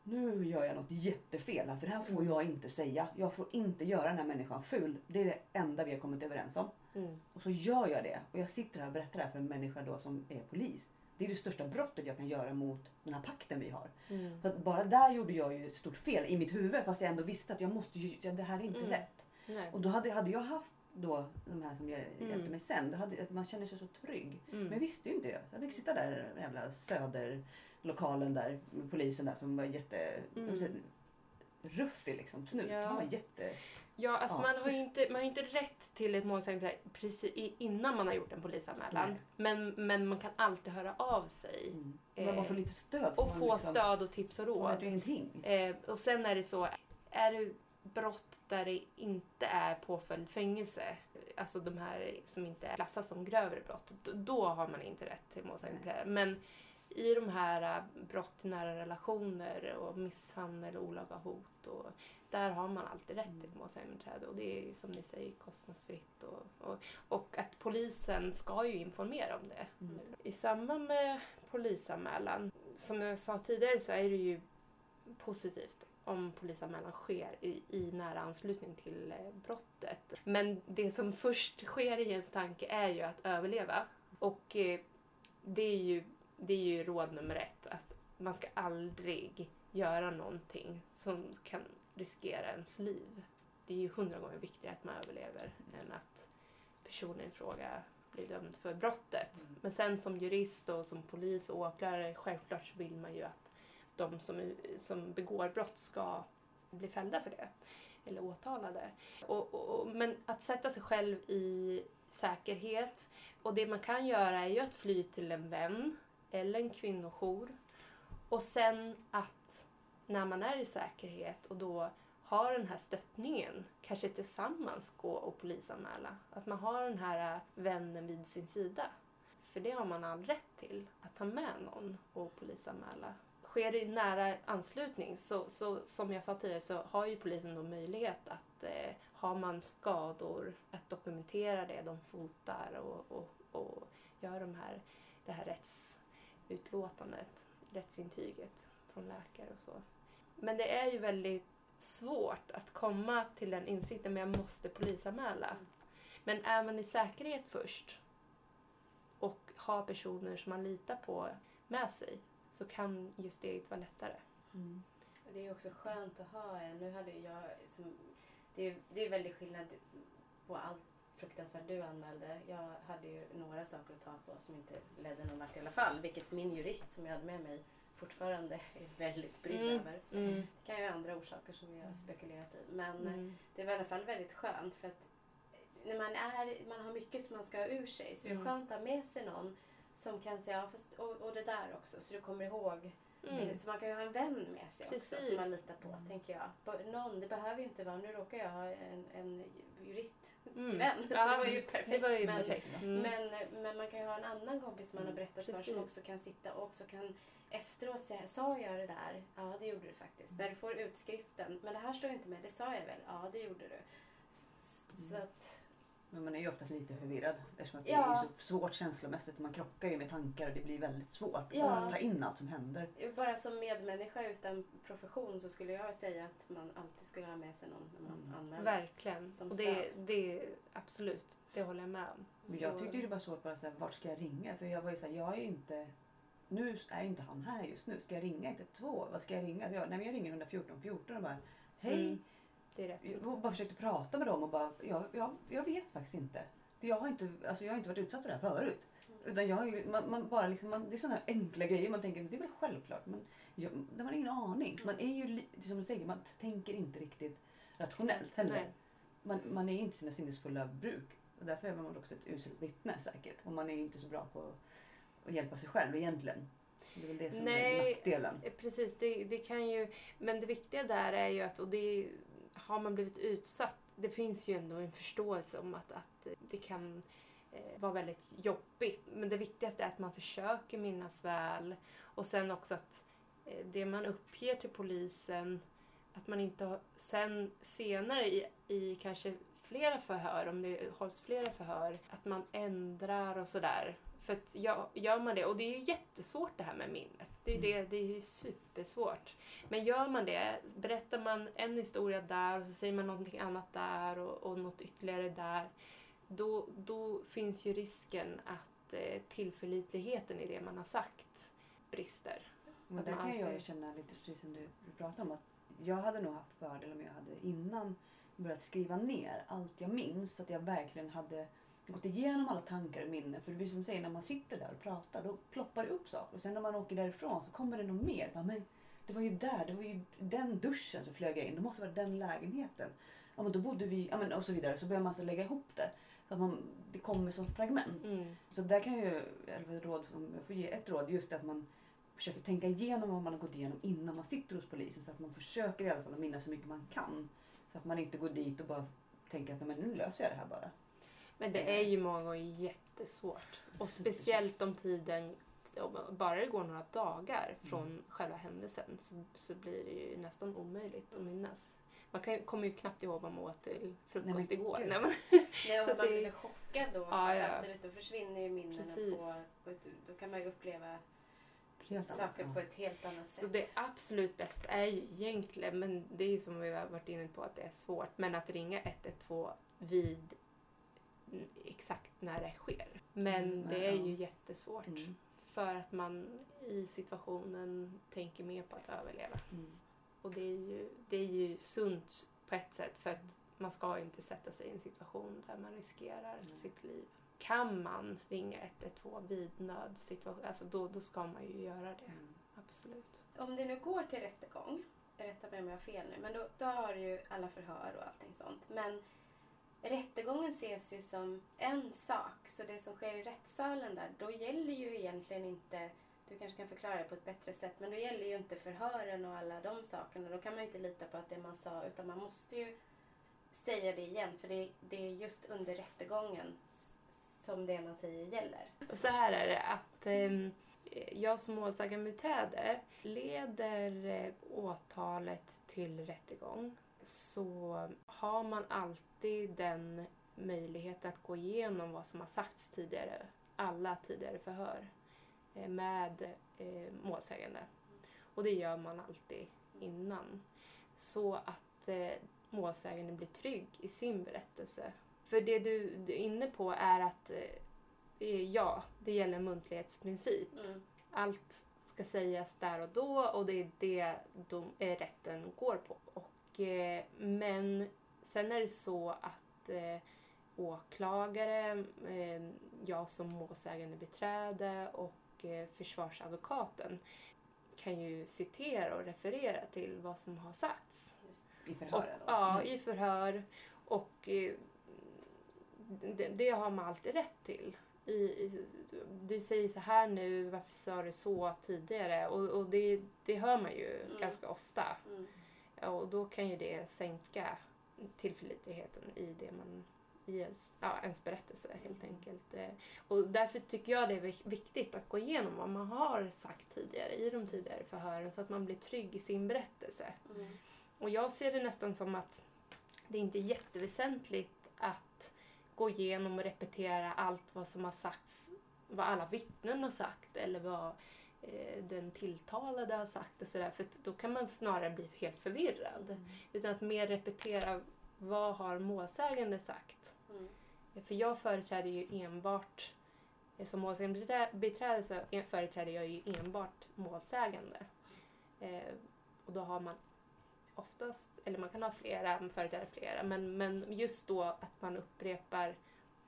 C: Nu gör jag något jättefel här, för det här får
B: Mm.
C: jag inte säga. Jag får inte göra den här människan ful. Det är det enda vi har kommit överens om.
B: mm,
C: Och så gör jag det. Och jag sitter här och berättar det här för en människa då som är polis. Det är det största brottet jag kan göra mot den här pakten vi har.
B: mm.
C: Så bara där gjorde jag ju ett stort fel i mitt huvud fast jag ändå visste att jag måste ju, det här är inte
B: Mm.
C: rätt.
B: Nej.
C: Och då hade, hade jag haft då de här som jag
B: Mm.
C: hjälpte mig sen, då hade, man känner sig så trygg.
B: Mm.
C: Men jag visste ju inte det. Jag fick sitta där den jävla söderlokalen där, med polisen där som var jätte...
B: Mm.
C: Ruffig liksom, snut.
B: Ja.
C: Han var jätte...
B: Ja, alltså
C: Ja,
B: man, har ju inte, man har inte rätt till ett målsägandebiträde precis innan man har gjort en polisanmälan.
C: Nej.
B: Men, men man kan alltid höra av sig
C: Mm.
B: Eh,
C: Man får lite stöd.
B: och få
C: liksom,
B: stöd och tips och råd.
C: ingenting.
B: Eh, och sen är det så, är det brott där det inte är påföljd fängelse, alltså de här som inte klassas som grövre brott, då har man inte rätt till målsägandebiträde. Men i de här äh, brott i nära relationer och misshandel och olaga hot, och, där har man alltid rätt till målsägandebiträde. Och det är som ni säger kostnadsfritt. Och, och, och att polisen ska ju informera om det.
C: Mm.
B: I samband med polisanmälan, som jag sa tidigare så är det ju positivt om polisanmälan sker i, i nära anslutning till eh, brottet. Men det som först sker i ens tanke är ju att överleva. Och eh, det är ju, det är ju råd nummer ett. Att man ska aldrig göra någonting som kan riskera ens liv. Det är ju hundra gånger viktigare att man överlever än att personen i fråga blir dömd för brottet.
C: Mm.
B: Men sen som jurist och som polis och åklagare, självklart så vill man ju att de som, som begår brott ska bli fällda för det. Eller åtalade. Och, och, men att sätta sig själv i säkerhet. Och det man kan göra är ju att fly till en vän eller en kvinnojour. Och sen att när man är i säkerhet och då har den här stöttningen, kanske tillsammans gå och polisanmäla. Att man har den här äh, vännen vid sin sida. För det har man all rätt till, att ta med någon och polisanmäla. Sker det i nära anslutning, så, så som jag sa tidigare, så har ju polisen då möjlighet att eh, har man skador, att dokumentera det. De fotar och, och, och gör de här, det här rättsutlåtandet, rättsintyget från läkare och så. Men det är ju väldigt svårt att komma till den insikten, men jag måste polisanmäla. Men är man i säkerhet först och har personer som man litar på med sig så kan just steget vara lättare.
C: Mm.
A: Det är också skönt att ha en. Nu hade jag som... Det är, det är väldigt skillnad på allt fruktansvärt du anmälde. Jag hade ju några saker att ta på som inte ledde någon vart i alla fall. Vilket min jurist som jag hade med mig fortfarande [laughs] är väldigt brydd
B: Mm.
A: över.
B: Mm.
A: Det kan ju andra orsaker som vi har spekulerat i. Men
B: Mm.
A: det var i alla fall väldigt skönt för att när man, är, man har mycket som man ska ha ur sig så är det
B: Mm.
A: skönt att ha med sig någon som kan säga, ja, fast, och, och det där också, så du kommer ihåg.
B: Mm.
A: Så man kan ju ha en vän med sig också
B: Precis.
A: som man litar på,
C: Mm.
A: tänker jag. Någon, det behöver ju inte vara, nu råkar jag ha en, en jurist
B: Mm.
A: vän, [laughs] så
B: Ja,
A: det var ju perfekt.
B: Det var ju
A: men,
B: perfekt. Mm.
A: men, men man kan ju ha en annan kompis som man har berättat för
B: precis.
A: som också kan sitta och också kan efteråt säga, sa jag det där? Ja, det gjorde du faktiskt. Där du får utskriften. Men det här står ju inte med, det sa jag väl? Ja, det gjorde du. Så
C: Mm.
A: att,
C: Men man är ju ofta lite förvirrad eftersom att det
A: Ja.
C: är så svårt känslomässigt. Man krockar ju med tankar och det blir väldigt svårt
A: Ja.
C: att ta in allt som händer.
A: bara som medmänniska utan profession så skulle jag säga att man alltid skulle ha med sig någon när man
C: Mm.
A: anmäler.
B: Verkligen.
A: Som
B: Och det, det, absolut, det håller jag med om.
C: Men jag
B: Så-
C: tyckte det var svårt bara såhär, vart ska jag ringa? För jag var ju såhär, jag är ju inte... Nu är inte han här just nu. Ska jag ringa 112? Vad ska jag ringa? Så jag, nej men jag ringer 114 14 och bara, hej.
B: Mm. Det är rätt.
C: Jag bara försökte prata med dem och bara, jag, jag, jag vet faktiskt inte. För jag har inte, alltså jag har inte varit utsatt för det här förut. Utan jag, har ju- man, man bara liksom, man, det är sådana här enkla grejer man tänker, det är väl självklart. Men jag, man har ingen aning. Man är ju, li- som du säger, man tänker inte riktigt rationellt heller.
B: Nej.
C: Man, man är inte sina sinnesfulla bruk. Och därför är man också ett uselt vittne säkert. Och man är inte så bra på att hjälpa sig själv egentligen. Det är väl det som är
B: Nej.
C: nackdelen.
B: Eh, Precis, det, det kan ju... Men det viktiga där är ju att, och det har man blivit utsatt, det finns ju ändå en förståelse om att, att eh, det kan eh, vara väldigt jobbigt. Men det viktigaste är att man försöker minnas väl och sen också att eh, det man uppger till polisen, att man inte har, sen senare i, i kanske flera förhör, om det hålls flera förhör, att man ändrar och sådär. För att gör, gör man det, och det är ju jättesvårt det här med minnet. Det är,
C: Mm.
B: det, det är ju supersvårt. Men gör man det, berättar man en historia där och så säger man någonting annat där och, och något ytterligare där. Då, då finns ju risken att eh, tillförlitligheten i det man har sagt brister.
C: Men där kan jag ju
B: anser-
C: känna lite precis som du, du pratade om. att Jag hade nog haft fördel om jag hade innan börjat skriva ner allt jag minns. Så att jag verkligen hade gått igenom alla tankar och minnen. För det blir som du säger, när man sitter där och pratar då ploppar det upp saker. Och sen när man åker därifrån så kommer det nog mer. Bara, men det var ju där, det var ju den duschen så flög jag in. Det måste vara den lägenheten. Ja men då bodde vi, ja men och så vidare. Så börjar man så lägga ihop det. Så att man, det kommer som fragment.
B: Mm.
C: Så där kan ju, eller ett råd, om jag får ge ett råd, just att man försöker tänka igenom vad man har gått igenom innan man sitter hos polisen. Så att man försöker i alla fall att minnas så mycket man kan. Så att man inte går dit och bara tänker att "Nej, men nu löser jag det här bara.
B: Men det är ju många gånger jättesvårt. Och speciellt om tiden, bara det går några dagar från
C: Mm.
B: själva händelsen så, så blir det ju nästan omöjligt att minnas. Man kan, kommer ju knappt ihåg vad man åt till frukost
C: Nej,
B: igår.
C: gud.
B: Nej, men, [laughs]
A: Nej, och
B: Så
A: man
B: det-
A: blir chockad då
B: Ja, ja.
A: samtidigt, då försvinner ju minnena på, på ett, Då kan man ju uppleva saker på ett helt annat
B: så
A: sätt.
B: det absolut bästa är ju egentligen, men det är ju som vi har varit inne på att det är svårt, men att ringa 112 vid mm, exakt när det sker. Men
C: Mm,
B: det är
C: ja.
B: ju jättesvårt.
C: Mm.
B: För att man i situationen tänker mer på att överleva.
C: Mm.
B: Och det är ju, det är ju sunt på ett sätt för att man ska inte sätta sig i en situation där man riskerar
C: Nej.
B: sitt liv. Kan man ringa 112 vid nödsituation, alltså då, då ska man ju göra det.
C: Mm.
B: Absolut.
A: Om det nu går till rättegång, rätta mig om jag har fel nu, men då, då har du ju alla förhör och allting sånt. Men rättegången ses ju som en sak, så det som sker i rättssalen där, då gäller ju egentligen inte, du kanske kan förklara det på ett bättre sätt, men då gäller ju inte förhören och alla de sakerna. Då kan man ju inte lita på att det man sa, utan man måste ju säga det igen, för det, det är just under rättegången som det man säger gäller.
B: Så här är det att ehm, jag som målsägandebiträde leder eh, åtalet till rättegång så har man alltid den möjligheten att gå igenom vad som har sagts tidigare, alla tidigare förhör eh, med eh, målsägande. Och det gör man alltid innan. Så att eh, målsäganden blir trygg i sin berättelse. För det du, du är inne på är att ja, det gäller en muntlighetsprincip.
A: Mm.
B: Allt ska sägas där och då och det är det dom, rätten går på. Och, eh, men sen är det så att eh, åklagare, eh, jag som målsägande beträde och eh, försvarsadvokaten kan ju citera och referera till vad som har sagts.
C: I
B: Och,
C: förhören? då?
B: ja,
C: Mm.
B: i förhör. Och det, det har man alltid rätt till. I, i, du säger så här nu, varför sa du så tidigare? Och, och det, det hör man ju
A: Mm.
B: ganska ofta.
A: Mm.
B: Och då kan ju det sänka tillförlitligheten i det man i ens, ja, ens berättelse helt enkelt. Eh, Och därför tycker jag det är vik- viktigt att gå igenom vad man har sagt tidigare i de tidigare förhören så att man blir trygg i sin berättelse.
A: Mm.
B: Och jag ser det nästan som att det inte är jätteväsentligt att gå igenom och repetera allt vad som har sagts, vad alla vittnen har sagt eller vad den tilltalade har sagt och sådär. För då kan man snarare bli helt förvirrad. Utan att mer repetera vad har målsägande sagt.
A: Mm.
B: För jag företräder ju enbart, eh, som målsägande biträde så företräder jag ju enbart målsägande. Eh, och då har man oftast, eller man kan ha flera, man företräder flera, men, men just då att man upprepar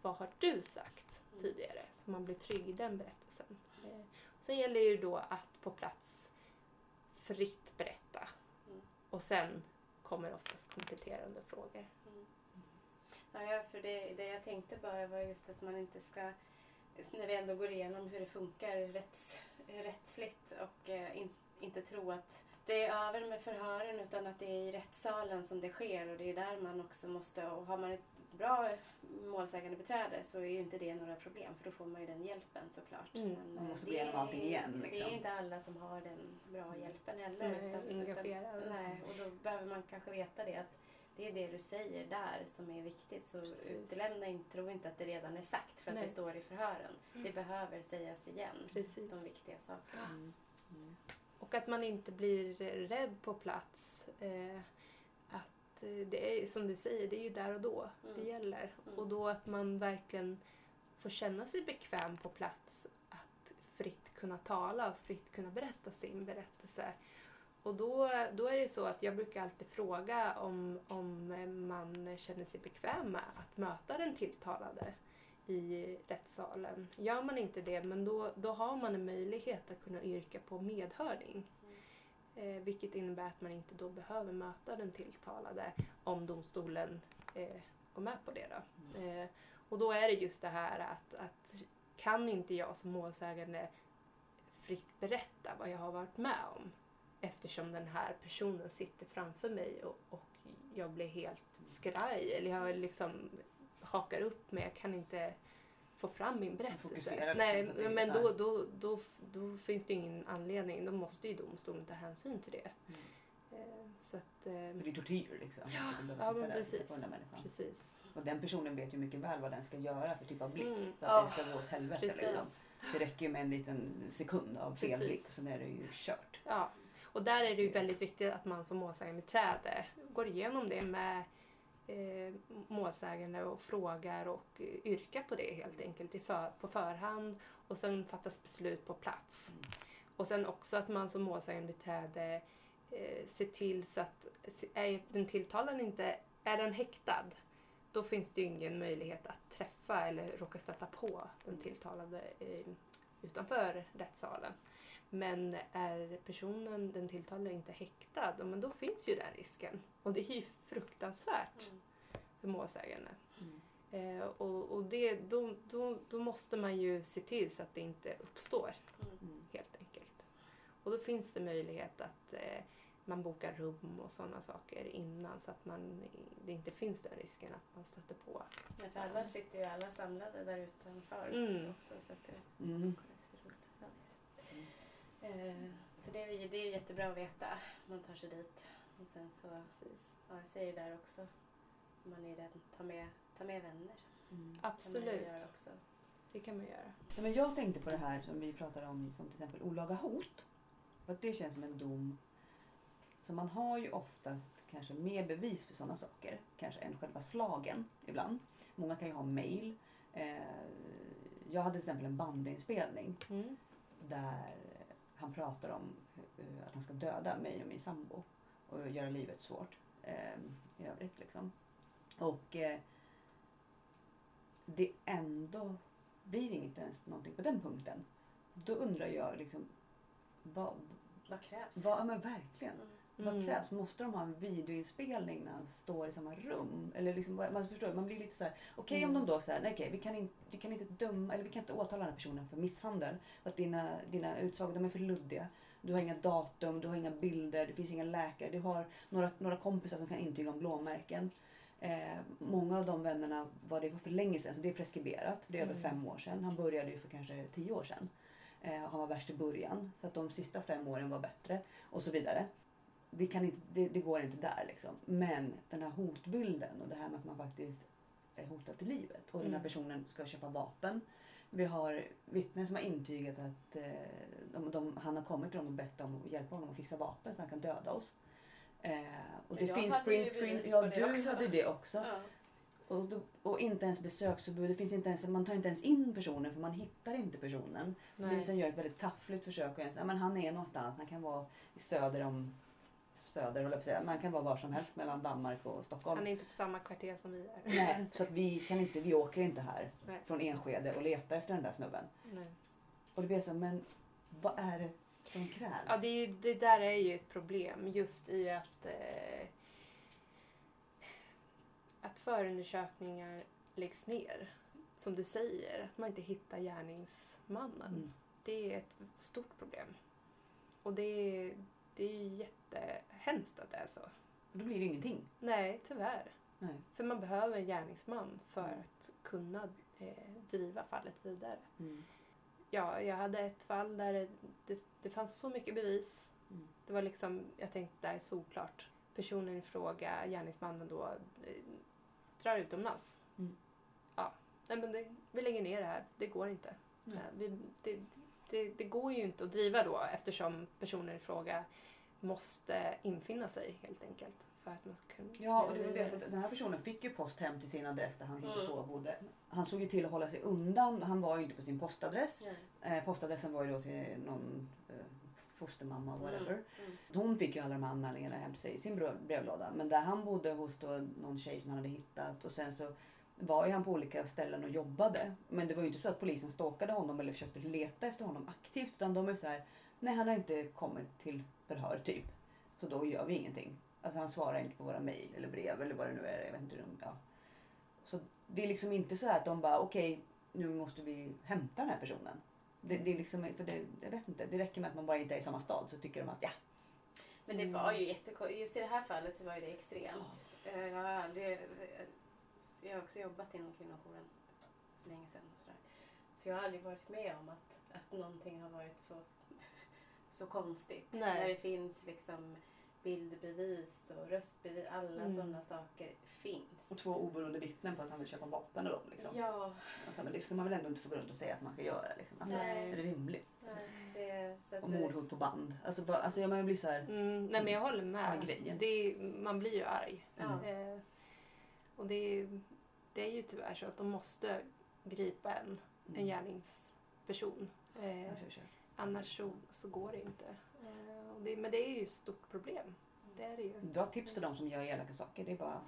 B: vad har du sagt
A: Mm.
B: tidigare? Så man blir trygg i den berättelsen. Eh, sen gäller det ju då att på plats fritt berätta.
A: Mm.
B: Och sen kommer oftast kompletterande frågor.
A: Mm. Ja, för det, det jag tänkte bara var just att man inte ska, när vi ändå går igenom hur det funkar rätts, rättsligt och eh, in, inte tro att det är över med förhören utan att det är i rättssalen som det sker och det är där man också måste, och har man ett bra målsägande beträde så är ju inte det några problem för då får man ju den hjälpen såklart.
B: Mm.
A: Men,
C: Man
A: eh,
C: måste
A: det
C: gå igenom
A: är-
C: allting igen,
A: Det
C: liksom.
A: är inte alla som har den bra hjälpen heller.
B: Som är engagerade.
A: nej, och då behöver man kanske veta det att det är det du säger där som är viktigt. Så
B: Precis.
A: utelämna inte, tro inte att det redan är sagt för att
B: Nej.
A: det står i förhören. Det
B: Mm.
A: behöver sägas igen.
B: Precis.
A: De viktiga sakerna.
C: Mm. Mm.
B: Och att man inte blir rädd på plats. Eh, eh, det är som du säger, det är ju där och då
A: Mm.
B: det gäller.
A: Mm.
B: Och då att man verkligen får känna sig bekväm på plats. Att fritt kunna tala och fritt kunna berätta sin berättelse. Och då, då är det så att jag brukar alltid fråga om, om man känner sig bekväm med att möta den tilltalade i rättssalen. Gör man inte det, men då, då har man en möjlighet att kunna yrka på medhörning. Eh, vilket innebär att man inte då behöver möta den tilltalade om domstolen eh, går med på det. Då. Eh, och då är det just det här att, att kan inte jag som målsägande fritt berätta vad jag har varit med om eftersom den här personen sitter framför mig och, och jag blir helt skraj eller jag liksom hakar upp mig. Jag kan inte få fram min berättelse. Nej,
C: liksom det
B: men då, då, då, då finns det ingen anledning. Då måste ju domstolen ta hänsyn till det.
C: Mm.
B: Eh, Så att, eh,
C: det är tortyr liksom.
B: Ja, ja, men precis.
C: på den
B: precis.
C: Och den personen vet ju mycket väl vad den ska göra för typ av blick.
B: Mm.
C: För att det ska gå åt helvete
B: Precis.
C: liksom. Det räcker ju med en liten sekund av fel
B: Precis.
C: blick sen är det ju kört.
B: Ja, och där är det ju väldigt viktigt att man som målsägandebiträde går igenom det med eh, målsägande och frågar och yrkar på det helt enkelt för, på förhand och sen fattas beslut på plats.
C: Mm.
B: Och sen också att man som målsägandebiträde eh, ser till så att är den tilltalade inte, är den häktad då finns det ju ingen möjlighet att träffa eller råka stöta på den tilltalade eh, utanför rättssalen. Men är personen, den tilltalade, inte häktad, ja, men då finns ju den risken. Och det är ju fruktansvärt
A: Mm.
B: för målsägande.
C: Mm.
B: Eh, och och det, då, då, då måste man ju se till så att det inte uppstår
A: Mm.
B: Helt enkelt. Och då finns det möjlighet att eh, man bokar rum och sådana saker innan så att man, det inte finns den risken att man stöter på.
A: Men för annars sitter ju alla samlade där utanför
B: Mm.
A: också. Så att det
C: Mm.
A: det är så roligt. Ja. Eh, Så det är, det är jättebra att veta. Man tar sig dit. Och sen så,
B: Precis.
A: ja, jag säger där också, man är rädd, ta med, ta med vänner.
C: Mm.
A: Kan
B: Absolut,
A: också.
B: det kan man göra.
C: Ja, men jag tänkte på det här som vi pratade om, som till exempel olaga hot. För att det känns som en dom. Så man har ju oftast kanske mer bevis för sådana saker. Kanske än själva slagen ibland. Många kan ju ha mail. Eh, jag hade till exempel en bandinspelning
B: Mm.
C: där han pratar om eh, att han ska döda mig och min sambo och göra livet svårt eh, i övrigt. Liksom. Och eh, det ändå blir inte ens någonting på den punkten. Då undrar jag liksom, vad,
A: Vad krävs?
C: vad men verkligen.
A: Mm.
C: Vad
B: Mm.
C: krävs? Måste de ha en videoinspelning när han står i samma rum? Eller liksom, vad- man förstår, man blir lite så här. okej
B: Mm.
C: om de då säger, nej okej vi kan, inte, vi kan inte döma, eller vi kan inte åtala den här personen för misshandel. För att dina, dina utsagor, de är för luddiga. Du har inga datum, du har inga bilder, det finns inga läkare. Du har några, några kompisar som kan intyga om blåmärken. Eh, många av de vännerna var det för länge sedan, så det är preskriberat. Det är över
B: Mm.
C: fem år sedan. Han började ju för kanske tio år sedan. Eh, han var värst i början, så att de sista fem åren var bättre. Och så vidare. Vi kan inte, det, det går inte där liksom. Men den här hotbilden och det här med att man faktiskt är hotad till livet och den här
B: Mm.
C: personen ska köpa vapen. Vi har vittnen som har intygat att eh, de, de, han har kommit till dem och bett dem att hjälpa honom att fixa vapen så han kan döda oss. Eh, och det
A: Jag
C: finns
A: hade ju
C: print screen.
A: bevis
C: Ja,
A: det
C: du
A: också.
C: hade det också.
A: Ja.
C: Och, då, och inte ens besöksförbud. Det finns inte ens, man tar inte ens in personen för man hittar inte personen. Polisen gör ett väldigt taffligt försök. Och ja, men han är någonstans. Han kan vara i söder om söder, jag på att säga. Man kan vara var som helst mellan Danmark och Stockholm.
B: Han är inte på samma kvarter som vi är.
C: Nej, så att vi kan inte, vi åker inte här
B: Nej.
C: från Enskede och letar efter den där snubben.
B: Nej.
C: Och det blir så, men vad är det som krävs?
B: Ja, det, ju, det där är ju ett problem just i att, eh, att förundersökningar läggs ner. Som du säger, att man inte hittar gärningsmannen.
C: Mm.
B: Det är ett stort problem. Och det det är ju jättehemskt att det är så.
C: Då blir det ingenting.
B: Nej, tyvärr.
C: Nej.
B: För man behöver en gärningsman för
C: Mm.
B: att kunna eh, driva fallet vidare.
C: Mm.
B: Ja, jag hade ett fall där det, det, det fanns så mycket bevis.
C: Mm.
B: Det var liksom, jag tänkte det här är solklart. Personen i fråga, gärningsmannen då, eh, drar utomlands.
C: Mm.
B: Ja, nej men det, vi lägger ner det här. Det går inte.
C: Nej.
B: Eh, Vi, det, det, det går ju inte att driva då eftersom personen i fråga måste infinna sig helt enkelt. För att man ska kunna
C: Ja, och det det. Den här personen fick ju post hem till sin adress där han hittade
A: Mm.
C: på och bodde. Han såg ju till att hålla sig undan. Han var ju inte på sin postadress.
A: Nej.
C: Eh, postadressen var ju då till någon eh, fostermamma, whatever.
A: Mm.
C: Hon fick ju alla de här anmälningarna hem till sig i sin brev- brevlåda. Men där han bodde hos då någon tjej som han hade hittat och sen så var ju han på olika ställen och jobbade. Men det var ju inte så att polisen stalkade honom eller försökte leta efter honom aktivt. Utan de är så här, nej han har inte kommit till förhör typ. Så då gör vi ingenting. Alltså han svarar inte på våra mejl eller brev eller vad det nu är. Jag vet inte, hur de- ja. Så det är liksom inte så här att de bara okej nu måste vi hämta den här personen. Det, det är liksom, för det, jag vet inte, det räcker med att man bara inte är i samma stad så tycker de att ja.
A: Men det var ju jättekonstigt. Just i det här fallet så var ju det extremt. Eh, Jag har aldrig... Jag har också jobbat inom kvinnojouren länge sedan och sådär. Så jag har aldrig varit med om att, att någonting har varit så, [laughs] så konstigt.
B: Nej.
A: När det finns liksom bildbevis och röstbevis. Alla
B: Mm.
A: sådana saker finns.
C: Och två oberoende vittnen på att han vill köpa vapen och dem liksom.
A: Ja,
C: Alltså, men det ska man väl ändå inte få gå runt och säga att man ska göra. Liksom. Alltså,
A: Nej.
C: Är det rimligt?
A: nej, det, så att
C: Och mordhot på band. Alltså, alltså jag man blir så här.
B: Mm, nej men jag håller med.
C: Grejen?
B: Det är, man blir ju arg.
A: Ja.
B: Eh, och det är, det är ju tyvärr så att de måste gripa en, en
C: Mm.
B: gärningsperson. Eh,
C: Jag kör, kör.
B: annars så, så går det inte. Eh, det, men det är ju ett stort problem. Det är det ju.
C: Du har tips för de som gör elaka saker. Det är bara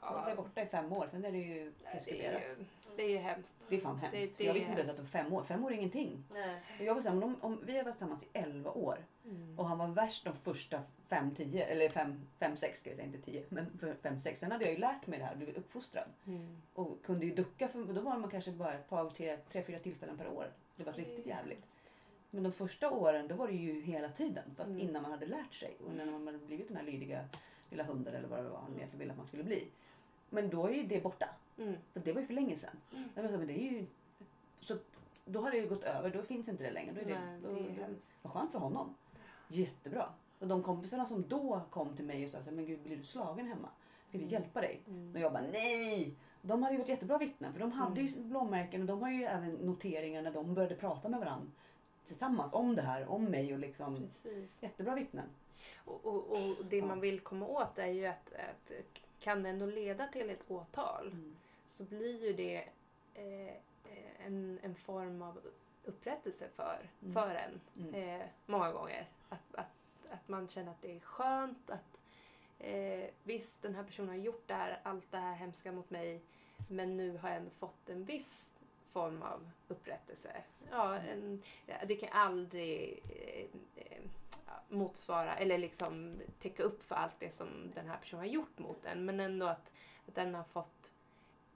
C: håll dig
B: Ja,
C: borta i fem år. Sen är det ju
B: det, är
C: preskriberat.
B: ju, det är ju hemskt.
C: Det är fan hemskt.
B: Det- det
C: jag
B: är
C: visste inte ens att det var fem år. Fem år är ingenting.
A: Nej.
C: Jag var så här, om, om vi har varit tillsammans i elva år
B: Mm.
C: och han var värst de första fem, tio, eller fem, fem, sex ska jag säga, inte tio, men för fem, sex. Sen hade jag ju lärt mig det här, blivit uppfostrad
B: Mm.
C: och kunde ju ducka för då var man kanske bara ett par, tre, tre, fyra tillfällen per år. Det var riktigt jävligt. Men de första åren då var det ju hela tiden. För att
B: Mm.
C: innan man hade lärt sig och innan man hade blivit den här lydiga lilla hunden eller vad det var han egentligen ville att man skulle bli. Men då är ju det borta.
B: Mm.
C: För det var ju för länge sedan.
B: Mm.
C: Men så, men det är ju... Så då har det ju gått över. Då finns inte det längre. Då är det,
B: Nej,
C: då,
B: det är
C: då,
B: hemskt.
C: vad skönt för honom. Jättebra. Och de kompisarna som då kom till mig och sa så här, men gud blir du slagen hemma? Ska vi
B: Mm.
C: hjälpa dig?
B: Mm.
C: Och jag bara nej! De hade ju varit jättebra vittnen för de hade
B: Mm.
C: ju blåmärken och de har ju även noteringar när de började prata med varandra tillsammans om det här, om mig och liksom
B: Precis.
C: jättebra vittnen.
B: Och, och, och det
C: Ja.
B: man vill komma åt är ju att, att kan det ändå leda till ett åtal
C: Mm.
B: så blir ju det eh, en, en form av upprättelse för,
C: Mm.
B: för en.
C: Mm.
B: Eh, många gånger. Att, att, att man känner att det är skönt att eh, visst den här personen har gjort det här, allt det här hemska mot mig men nu har jag ändå fått en viss form av upprättelse. Ja, en, det kan aldrig eh, eh, motsvara eller liksom täcka upp för allt det som den här personen har gjort mot en. Men ändå att, att den har fått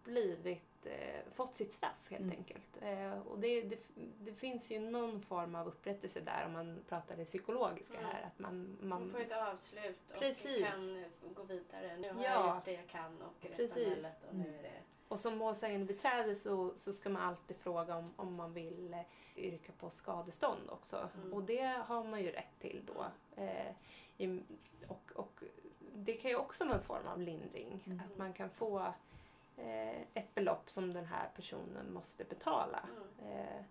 B: blivit eh, fått sitt straff helt
C: Mm.
B: enkelt. Eh, och det, det, det finns ju någon form av upprättelse där om man pratar det psykologiska
A: Mm.
B: här. Att man,
A: Man
B: man,
A: får ett avslut och
B: Precis.
A: kan gå vidare. Nu har
B: Ja.
A: jag gjort det jag kan och
B: Precis.
A: målet och nu är det...
B: Och som målsägande beträde så, så ska man alltid fråga om, om man vill eh, yrka på skadestånd också.
A: Mm.
B: Och det har man ju rätt till då. Eh, i, och, och det kan ju också vara en form av lindring.
C: Mm.
B: Att man kan få ett belopp som den här personen måste betala.
A: Mm.
B: Eh,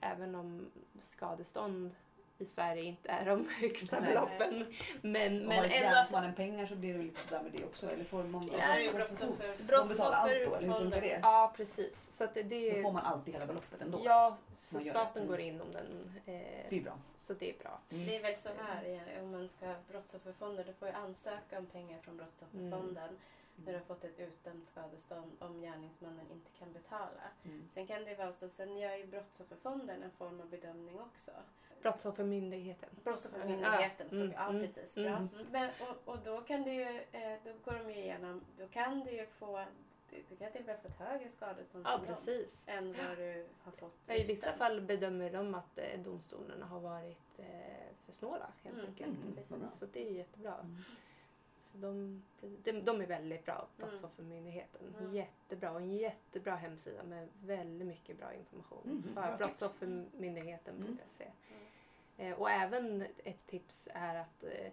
B: även om skadestånd i Sverige inte är de högsta
C: Nej.
B: beloppen. Men,
C: Och
B: men
C: har
B: ändå att
C: gärningsmannen pengar så blir det lite sådär med det också. Eller får man,
B: Ja,
A: är ju
C: får-
A: brottsoffer.
C: De betalar allt då, eller hur funkar det?
B: Ja, precis. Så att det, det
C: Då får man alltid hela beloppet ändå.
B: Ja, så staten
C: det.
B: går in om den. Eh,
C: Det är bra.
B: så det är bra.
C: Mm.
A: Det är väl så här igen, om man ska ha brottsofferfonder, du får ju ansöka om pengar från brottsofferfonden när du har fått ett utdömt skadestånd om gärningsmannen inte kan betala.
C: Mm.
A: Sen kan det vara så, sen gör ju brottsofferfonden en form av bedömning också.
B: Brottsoffermyndigheten.
A: Brottsoffermyndigheten,
B: Mm,
A: så, ja
B: mm,
A: precis. Bra.
B: mm.
A: Men, och, och då kan du ju, eh, då går de ju igenom, då kan du ju få, du kan till och med få ett högre skadestånd
B: Ja,
A: dem
B: precis.
A: än vad du har fått
B: Ja, I vissa fall bedömer de att eh, domstolarna har varit eh, för snåla helt
A: Mm,
B: enkelt.
C: mm.
B: Så det är jättebra.
C: Mm.
B: Så de, de, de är väldigt bra, Brottsoffermyndigheten.
A: Mm.
B: Jättebra och en jättebra hemsida med väldigt mycket bra information.
C: Mm,
B: Bara
C: bra tips.
B: brottsoffermyndigheten.se. Eh, och även ett tips är att eh,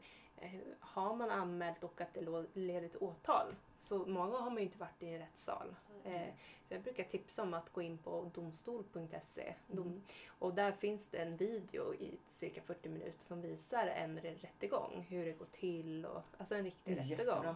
B: har man anmält och att det leder till åtal så många gånger har man ju inte varit i en rättssal.
A: Mm.
B: Så jag brukar tipsa om att gå in på domstol.se Dom,
C: Mm.
B: och där finns det en video i cirka 40 minuter som visar en rättegång, hur det går till och alltså en riktig rättegång.
C: jättebra.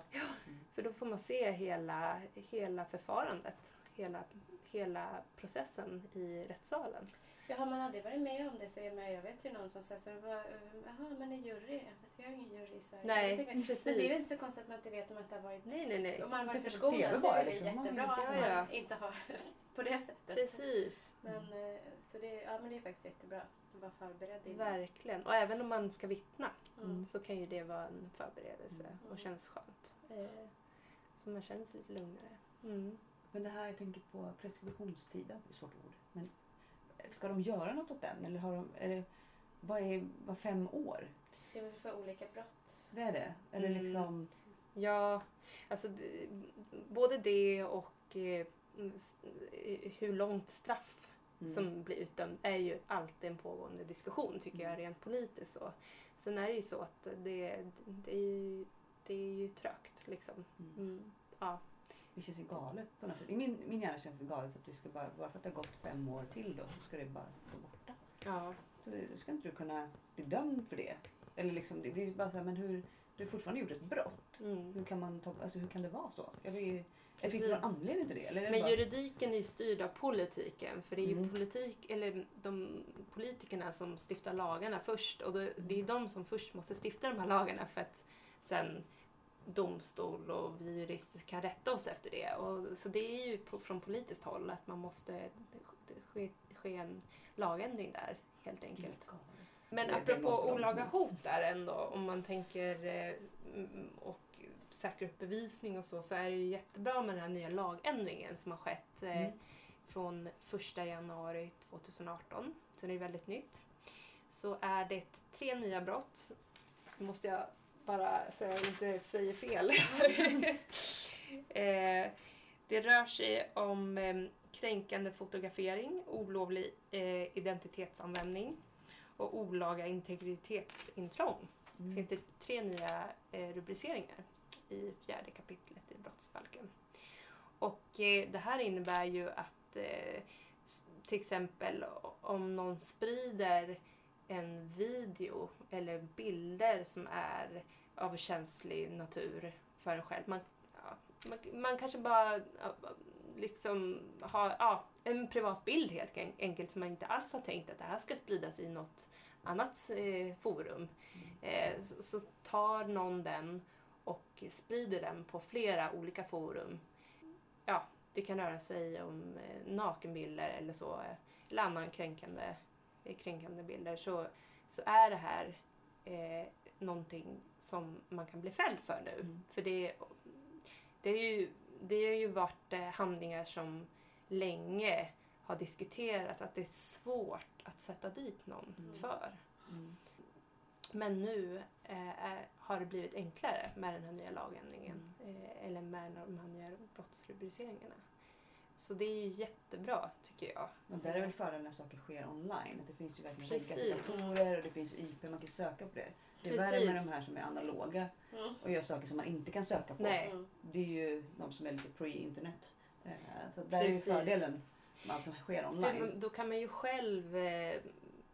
B: För då får man se hela, hela förfarandet, hela, hela processen i rättssalen.
A: Ja, har man aldrig varit med om det så är man, jag vet ju någon som säger så här, "Vad, eh, jaha men en jury, Ja, fast vi har ingen jury i Sverige.
B: Nej,
A: tänker,
B: precis.
A: Men det är väl inte så konstigt att man inte vet om man inte har varit
B: Nej, nej, nej.
A: Om man har varit förskonad så är det
C: liksom.
A: jättebra
C: Man-
A: att
B: Ja, ja.
A: man inte har [laughs] på det sättet.
B: Precis.
A: Men, eh, så det, ja, men det är faktiskt jättebra att vara förberedd innan.
B: Verkligen. Och även om man ska vittna
A: Mm.
B: så kan ju det vara en förberedelse
C: Mm.
B: och känns skönt. Eh, så man känner sig lite lugnare. Mm.
C: Men det här, jag tänker på preskriptionstiden, det är svårt ord. Men ska de göra något åt den? Eller har de, är det, vad är vad fem år?
A: Det är väl för olika brott.
C: Det är det? Eller
B: Mm.
C: liksom...
B: Ja, alltså både det och eh, mm, eh, hur långt straff
C: Mm.
B: som blir utdömd är ju alltid en pågående diskussion tycker jag
C: Mm.
B: rent politiskt. Så. Sen är det ju så att det, det, är, ju, det är ju trögt liksom.
C: Mm.
B: Mm. Ja.
C: Det känns ju galet på något sätt. I min, min hjärna känns det galet att det ska bara, bara för att det har gått fem år till då så ska det bara gå borta.
B: ja.
C: Så då ska inte du kunna bli dömd för det. Eller liksom, det, det är bara så här, men hur, du har fortfarande gjort ett brott.
B: Mm.
C: Hur kan, man ta, alltså, hur kan det vara så? Jag
B: Precis.
C: finns det någon anledning till det? Eller det
B: Men
C: bara,
B: juridiken är ju styrd av politiken. För det är ju
C: Mm.
B: politik, eller de politikerna som stiftar lagarna först. Och då, det är ju de som först måste stifta de här lagarna för att sen domstol och vi jurister kan rätta oss efter det. Och, så det är ju på, från politiskt håll att man måste ske, ske en lagändring där helt enkelt. Men apropå olaga hot där ändå, om man tänker eh, och säkra upp bevisning och så, så är det ju jättebra med den här nya lagändringen som har skett eh,
C: Mm.
B: från 1 januari 2018. Så det är väldigt nytt. Så är det tre nya brott. Måste jag bara så jag inte säger fel. [laughs] eh, det rör sig om eh, kränkande fotografering, olovlig eh, identitetsanvändning och olaga integritetsintrång.
C: Mm.
B: finns det tre nya eh, rubriceringar i fjärde kapitlet i brottsbalken. Och det här innebär ju att till exempel om någon sprider en video eller bilder som är av känslig natur för en själv. Man, ja, man, man kanske bara liksom har ja, en privat bild helt enkelt som man inte alls har tänkt att det här ska spridas i något annat eh, forum. Eh, så, så tar någon den och sprider den på flera olika forum. Ja, det kan röra sig om eh, nakenbilder eller så, eller annan kränkande, eh, kränkande bilder, så, så är det här eh, någonting som man kan bli fälld för nu.
C: Mm.
B: För det, det, är ju, det har ju varit eh, handlingar som länge har diskuterats att det är svårt att sätta dit någon
C: Mm.
B: för.
C: Mm.
B: Men nu eh, har det blivit enklare med den här nya lagändringen. Eh, eller med de här nya brottsrubriceringarna. Så det är ju jättebra tycker jag.
C: Och där är väl fördelen när saker sker online. Att det finns ju verkligen reggator och det finns IP, man kan söka på det. Det är värre
B: Precis.
C: med de här som är analoga
A: Mm.
C: och gör saker som man inte kan söka på.
B: Nej.
A: Mm.
C: Det är ju de som är lite pre-internet. Eh, Så där är ju
B: Precis.
C: fördelen med allt som sker
B: För
C: online.
B: då kan man ju själv eh,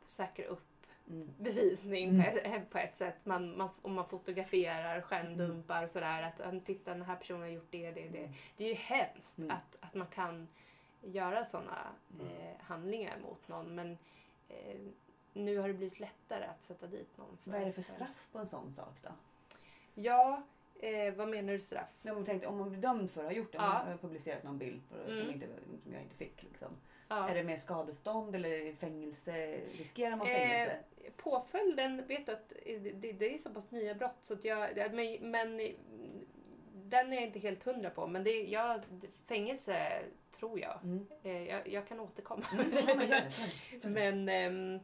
B: säkra upp
C: Mm.
B: bevisning
C: Mm.
B: på, ett, sätt. Man, man, om man fotograferar, skärmdumpar och sådär. Att "Ah, titta den här personen har gjort det, det, det. Det är ju hemskt
C: Mm.
B: att, att man kan göra sådana
C: Mm.
B: eh, handlingar mot någon. Men eh, nu har det blivit lättare att sätta dit någon.
C: Vad är det för straff på en sån sak då?
B: Ja, eh, vad menar du straff?
C: Ja, men tänk, om man blir dömd för att ha gjort det,
B: Ja.
C: om har publicerat någon bild på,
B: Mm.
C: som, inte, som jag inte fick. Liksom.
B: Ja.
C: Är det mer skadestånd eller är fängelse? Riskerar man
B: Eh,
C: fängelse?
B: påföljden, vet du att det, det är så pass nya brott så att jag, men, men den är jag inte helt hundra på. Men det, jag, fängelse tror jag.
C: Mm.
B: Eh, jag. Jag kan återkomma.
C: Mm, men [laughs] gör det.
B: men ehm,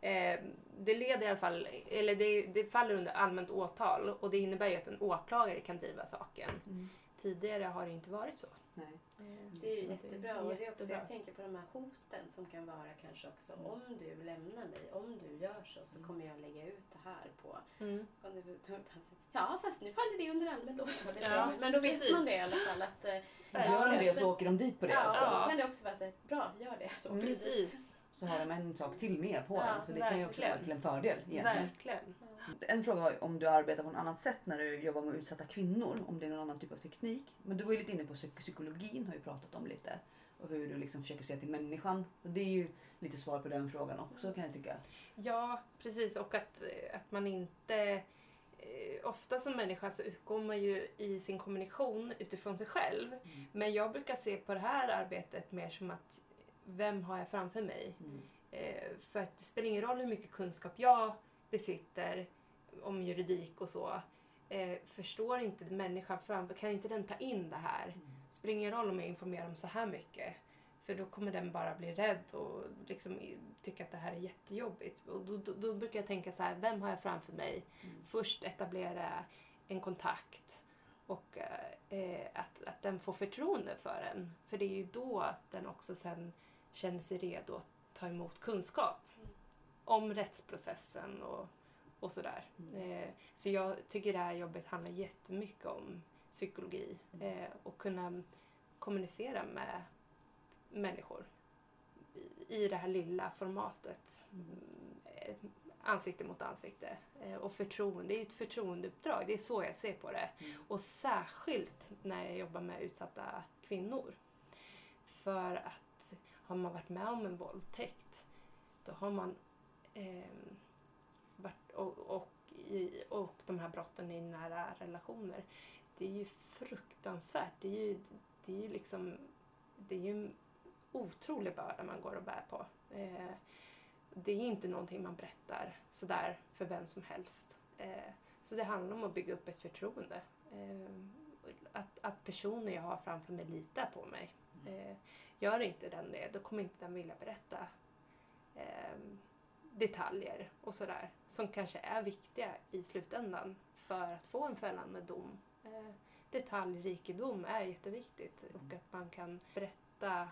B: eh, det leder i alla fall, eller det, det faller under allmänt åtal och det innebär ju att en åklagare kan driva saken.
C: Mm.
B: Tidigare har det inte varit så.
C: Nej.
A: Det är ju jättebra. Och det är också, jag tänker på de här hoten som kan vara kanske också om du lämnar mig, om du gör så, så kommer jag lägga ut det här på...
B: Mm.
A: Ja, fast nu faller det under allmänt åtal.
B: Ja,
A: Men då vet
B: precis.
A: man det i alla fall. Att, eh,
C: Gör de det så åker de dit på det
A: Ja,
C: också.
A: och då kan det också vara så här, bra, gör det. Så åker du dit.
B: Precis.
C: Så har de en sak till med på
A: Ja,
C: den. Så det kan ju också
B: verkligen.
C: vara till en fördel egentligen.
B: Verkligen.
A: Ja.
C: En fråga var om du arbetar på något annat sätt när du jobbar med utsatta kvinnor. Om det är någon annan typ av teknik. Men du var ju lite inne på psyk- psykologin har ju pratat om lite. Och hur du liksom försöker se till människan. Och det är ju lite svar på den frågan också kan jag tycka.
B: Ja, precis. Och att, eh, att man inte... eh, Ofta som människa så utgår man ju i sin kommunikation utifrån sig själv. Men jag brukar se på det här arbetet mer som att vem har jag framför mig?
C: Mm.
B: Eh, för att det spelar ingen roll hur mycket kunskap jag besitter om juridik och så. Eh, förstår inte människan framför, kan inte den ta in det här?
C: Mm.
B: Det spelar ingen roll om jag informerar om så här mycket. För då kommer den bara bli rädd och liksom tycka att det här är jättejobbigt. Och då, då, då brukar jag tänka så här, vem har jag framför mig?
C: Mm.
B: Först etablera en kontakt och eh, att, att den får förtroende för en. För det är ju då att den också sen känner sig redo att ta emot kunskap om rättsprocessen och, och sådär.
C: Mm.
B: Eh, så jag tycker det här jobbet handlar jättemycket om psykologi
C: Mm.
B: eh, och kunna kommunicera med människor i, det här lilla formatet.
C: Mm.
B: Eh, ansikte mot ansikte. Och förtroende, det är ju ett förtroendeuppdrag. Det är så jag ser på det.
C: Mm.
B: Och särskilt när jag jobbar med utsatta kvinnor. För att har man varit med om en våldtäkt då har man ehm, varit, och, och, i, och de här brotten i nära relationer. Det är ju fruktansvärt. Det är ju, det är ju liksom det är ju en otrolig börda man går och bär på. Eh, det är inte någonting man berättar sådär för vem som helst. Eh, så det handlar om att bygga upp ett förtroende. Eh, att, att personen jag har framför mig litar på mig. Eh, gör inte den det, då kommer inte den vilja berätta eh, detaljer och sådär som kanske är viktiga i slutändan för att få en fällande dom. Eh, detaljrikedom är jätteviktigt och att man kan berätta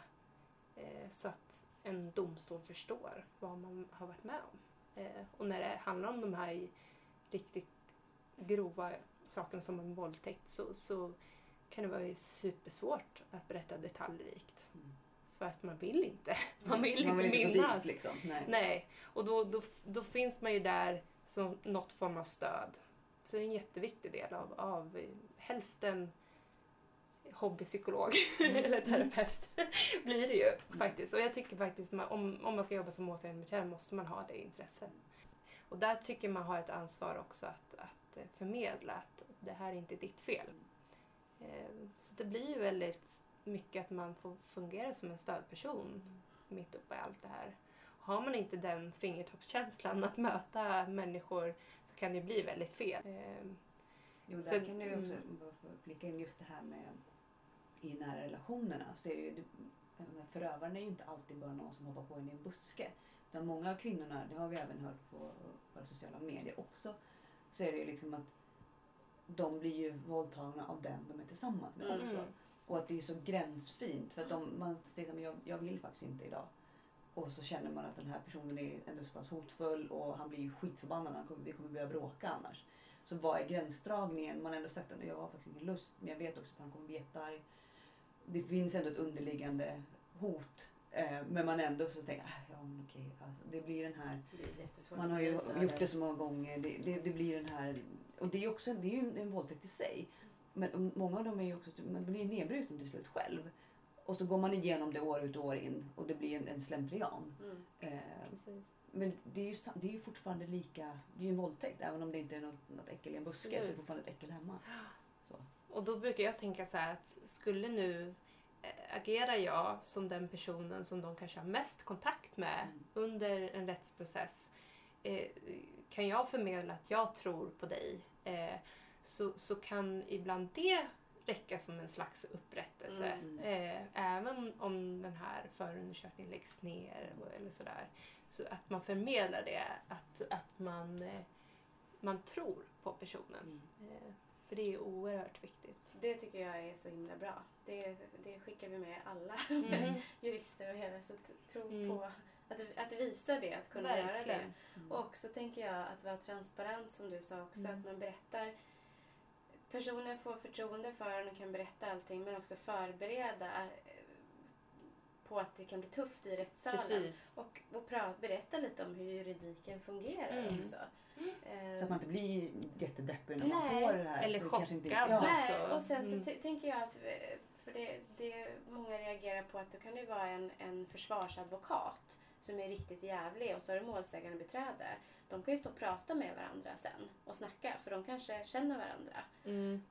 B: eh, så att en domstol förstår vad man har varit med om. Eh, och när det handlar om de här riktigt grova sakerna som en våldtäkt så, så kan det vara supersvårt att berätta detaljrikt.
C: Mm.
B: För att man vill inte. Man vill
C: Man
B: inte
C: vill gå
B: minnas.
C: dit liksom. Nej.
B: Nej, och då, då, då finns man ju där som något form av stöd. Så det är en jätteviktig del av, av hälften hobbypsykolog [laughs]
C: Mm.
B: eller terapeut [laughs] blir det ju faktiskt. Och jag tycker faktiskt man, om, om man ska jobba som målsägandebiträde måste man ha det intresset. Och där tycker man har ett ansvar också att, att förmedla att det här är inte ditt fel. Eh, Så det blir ju väldigt mycket att man får fungera som en stödperson mitt uppe i allt det här. Har man inte den fingertoppskänslan att möta människor så kan det bli väldigt fel. Ehm,
C: Jo, där
B: Så-
C: kan du också
B: mm.
C: flika in just det här med i nära relationerna. Så är det ju, förövaren är ju inte alltid bara någon som hoppar på en i en buske. Utan många av kvinnorna, det har vi även hört på våra sociala medier också, så är det ju liksom att de blir ju våldtagna av den de är tillsammans med
A: Mm.
C: också. Och att det är så gränsfint. För att de, man säger att jag, jag vill faktiskt inte idag. Och så känner man att den här personen är ändå så pass hotfull och han blir ju skitförbannad. Han kommer, vi kommer börja bråka annars. Så vad är gränsdragningen? Man har ändå sagt att jag har faktiskt ingen lust men jag vet också att han kommer bli jättearg. Det finns ändå ett underliggande hot. Eh, men man ändå så tänker, ah, ja men okej. Alltså, det blir den här
A: Det
C: man har ju gjort det så många gånger. Det, det, det blir den här... Och det är, också, det är ju en, en våldtäkt i sig. Men många av dem är ju också... Man blir nedbruten till slut själv. Och så går man igenom det år ut och år in och det blir en, en slentrian.
A: Mm.
C: Eh, men det är, ju, det är ju fortfarande lika... Det är ju en våldtäkt. Även om det inte är något, något äckel i en buske så är det fortfarande ett äckel hemma.
B: Och då brukar jag tänka så här att skulle nu eh, agerar jag som den personen som de kanske har mest kontakt med
C: Mm.
B: under en rättsprocess eh, kan jag förmedla att jag tror på dig eh, så, så kan ibland det räcka som en slags upprättelse.
C: Mm.
B: Eh, även om den här förundersökningen läggs ner och- eller sådär. Så att man förmedlar det, att, att man, eh, man tror på personen. Eh, för det är oerhört viktigt.
A: Det tycker jag är så himla bra. Det, det skickar vi med alla
B: Mm. [laughs]
A: jurister och hela. Så tro
B: Mm.
A: på att, att visa det, att kunna göra det.
B: Verkligen.
C: Mm.
A: Och också tänker jag att vara transparent som du sa också.
B: Mm.
A: Att man berättar. Personen får förtroende för en och kan berätta allting men också förbereda eh, på att det kan bli tufft i rättssalen.
B: Precis.
A: Och, och pra, berätta lite om hur juridiken fungerar
B: Mm.
A: också. Eh,
C: Så att man inte blir jättedeppig när man
A: Nej.
C: får det här.
B: Eller
C: Det kanske inte-
B: chockad.
C: Ja.
A: Nej, och sen så
B: Mm.
A: t- tänker jag att, eh, för det, det många reagerar på att då kan det vara en, en försvarsadvokat som är riktigt jävlig och så har du målsägande beträde. De kan ju stå och prata med varandra sen och snacka för de kanske känner varandra.
B: Mm.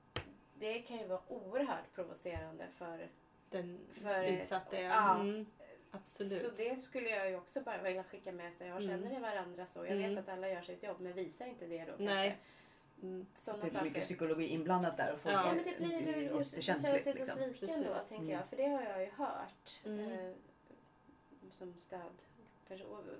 A: Det kan ju vara oerhört provocerande för...
B: Den
A: För-
B: utsatta, ja. Mm. Absolut.
A: Så det skulle jag ju också bara vilja skicka med sig. Jag
B: Mm.
A: känner ni varandra så? Jag
B: Mm.
A: vet att alla gör sitt jobb men visa inte det då
B: Nej. Mm.
C: Det är mycket psykologi inblandat där och folk
B: Ja.
A: Ja men det blir hur känna
C: jättekänsligt,
A: sig så sviken då tänker
C: Mm.
A: jag. För det har jag ju hört
B: Mm.
A: eh, som stöd.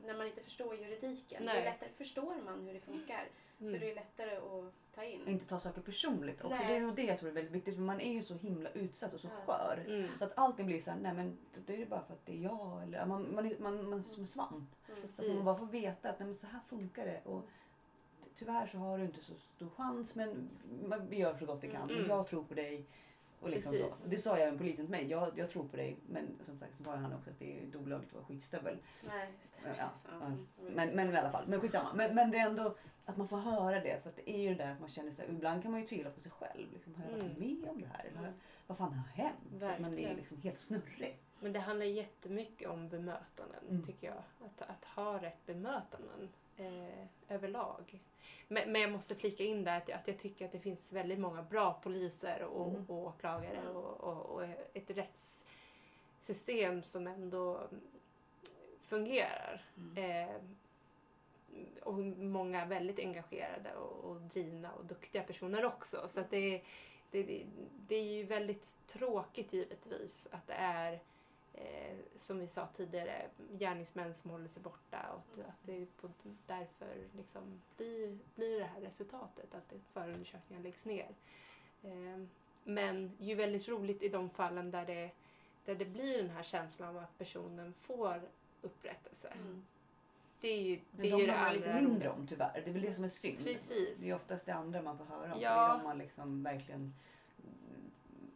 A: När man inte förstår juridiken. Det är lättare, förstår man hur det funkar så
B: Mm.
A: det är lättare att ta in.
C: Inte ta saker personligt också.
A: Nej.
C: Det är nog det jag tror är väldigt viktigt för man är ju så himla utsatt och så
A: Ja.
C: skör.
B: Mm.
C: Så att allting blir så här, nej men det är ju bara för att det är jag. Eller, man, man, man, man är som en svamp.
A: Mm.
C: Så att man bara får veta att nej, men så här funkar det. Och ty- tyvärr så har du inte så stor chans men man, vi gör så gott vi kan.
B: Mm.
C: Jag tror på dig. Och liksom så.
B: Precis.
C: Det sa även polisen till mig. Jag, jag tror på dig. Men som sagt så sa han också att det är ju olagligt att vara skitstövel.
A: Nej, just det.
C: Ja,
A: precis.
C: ja.
A: Ja.
C: Men, men i alla fall, men skitsamma. Men, men det är ändå att man får höra det. För det är ju det där att man känner sig, ibland kan man ju tvivla på sig själv. Liksom, har jag varit
B: Mm.
C: med om det här? Eller
A: Mm.
C: vad fan har hänt? Att man
B: Verkligen.
C: liksom helt snurrig.
B: Men det handlar jättemycket om bemötanden,
C: Mm.
B: tycker jag. Att, att ha rätt bemötanden eh, överlag. Men, men jag måste flika in där att, att jag tycker att det finns väldigt många bra poliser och,
C: Mm.
B: och åklagare och, och, och ett rättssystem som ändå fungerar.
C: Mm.
B: Eh, och många väldigt engagerade och, och drivna och duktiga personer också. Så att det, det, det, det är ju väldigt tråkigt givetvis att det är eh, som vi sa tidigare, gärningsmän som håller sig borta och att, att det på, därför liksom blir, blir det här resultatet, att det- förundersökningar läggs ner. Eh, men det är ju väldigt roligt i de fallen där det, där det blir den här känslan av att personen får upprättelse.
A: Mm.
B: Det är ju det,
C: Men
B: är ju
C: de
B: det
C: har man lite mindre om tyvärr. Det är väl det som är synd.
B: Precis.
C: Det är oftast det andra man får höra om.
B: Ja.
C: Det är de man liksom verkligen...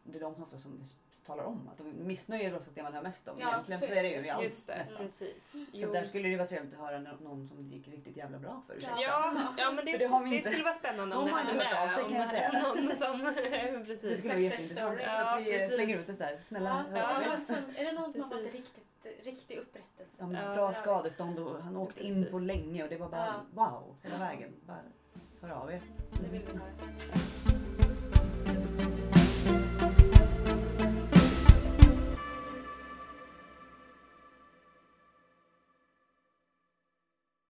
C: Det är de som ofta som talar om att de är missnöjda är ofta det man hör mest om.
A: Ja,
C: Egentligen
A: så är
C: det
A: det.
C: ju i allt
B: Just det,
C: nästan.
B: precis.
C: Så där skulle det vara trevligt att höra nå- någon som det gick riktigt jävla bra för. ursäkta.
B: Ja, ja men det,
C: För
B: det,
C: det inte.
B: skulle vara spännande om det
C: inte hört
B: med.
C: av sig,
B: om
C: kan jag säga.
B: Någon som, [laughs]
C: Det
B: precis.
C: skulle vara jätteintressant.
B: Ja,
C: att vi
B: precis.
C: slänger ut det sådär. Snälla,
A: Ja, det någon som, är det någon som har fått [laughs] riktigt, riktig upprättelse?
C: Ja, men
B: Ja,
C: bra
A: ja.
C: skadestånd och han åkte in på länge och det var bara wow hela vägen. Bara, hör av er.
A: Det vill vi höra.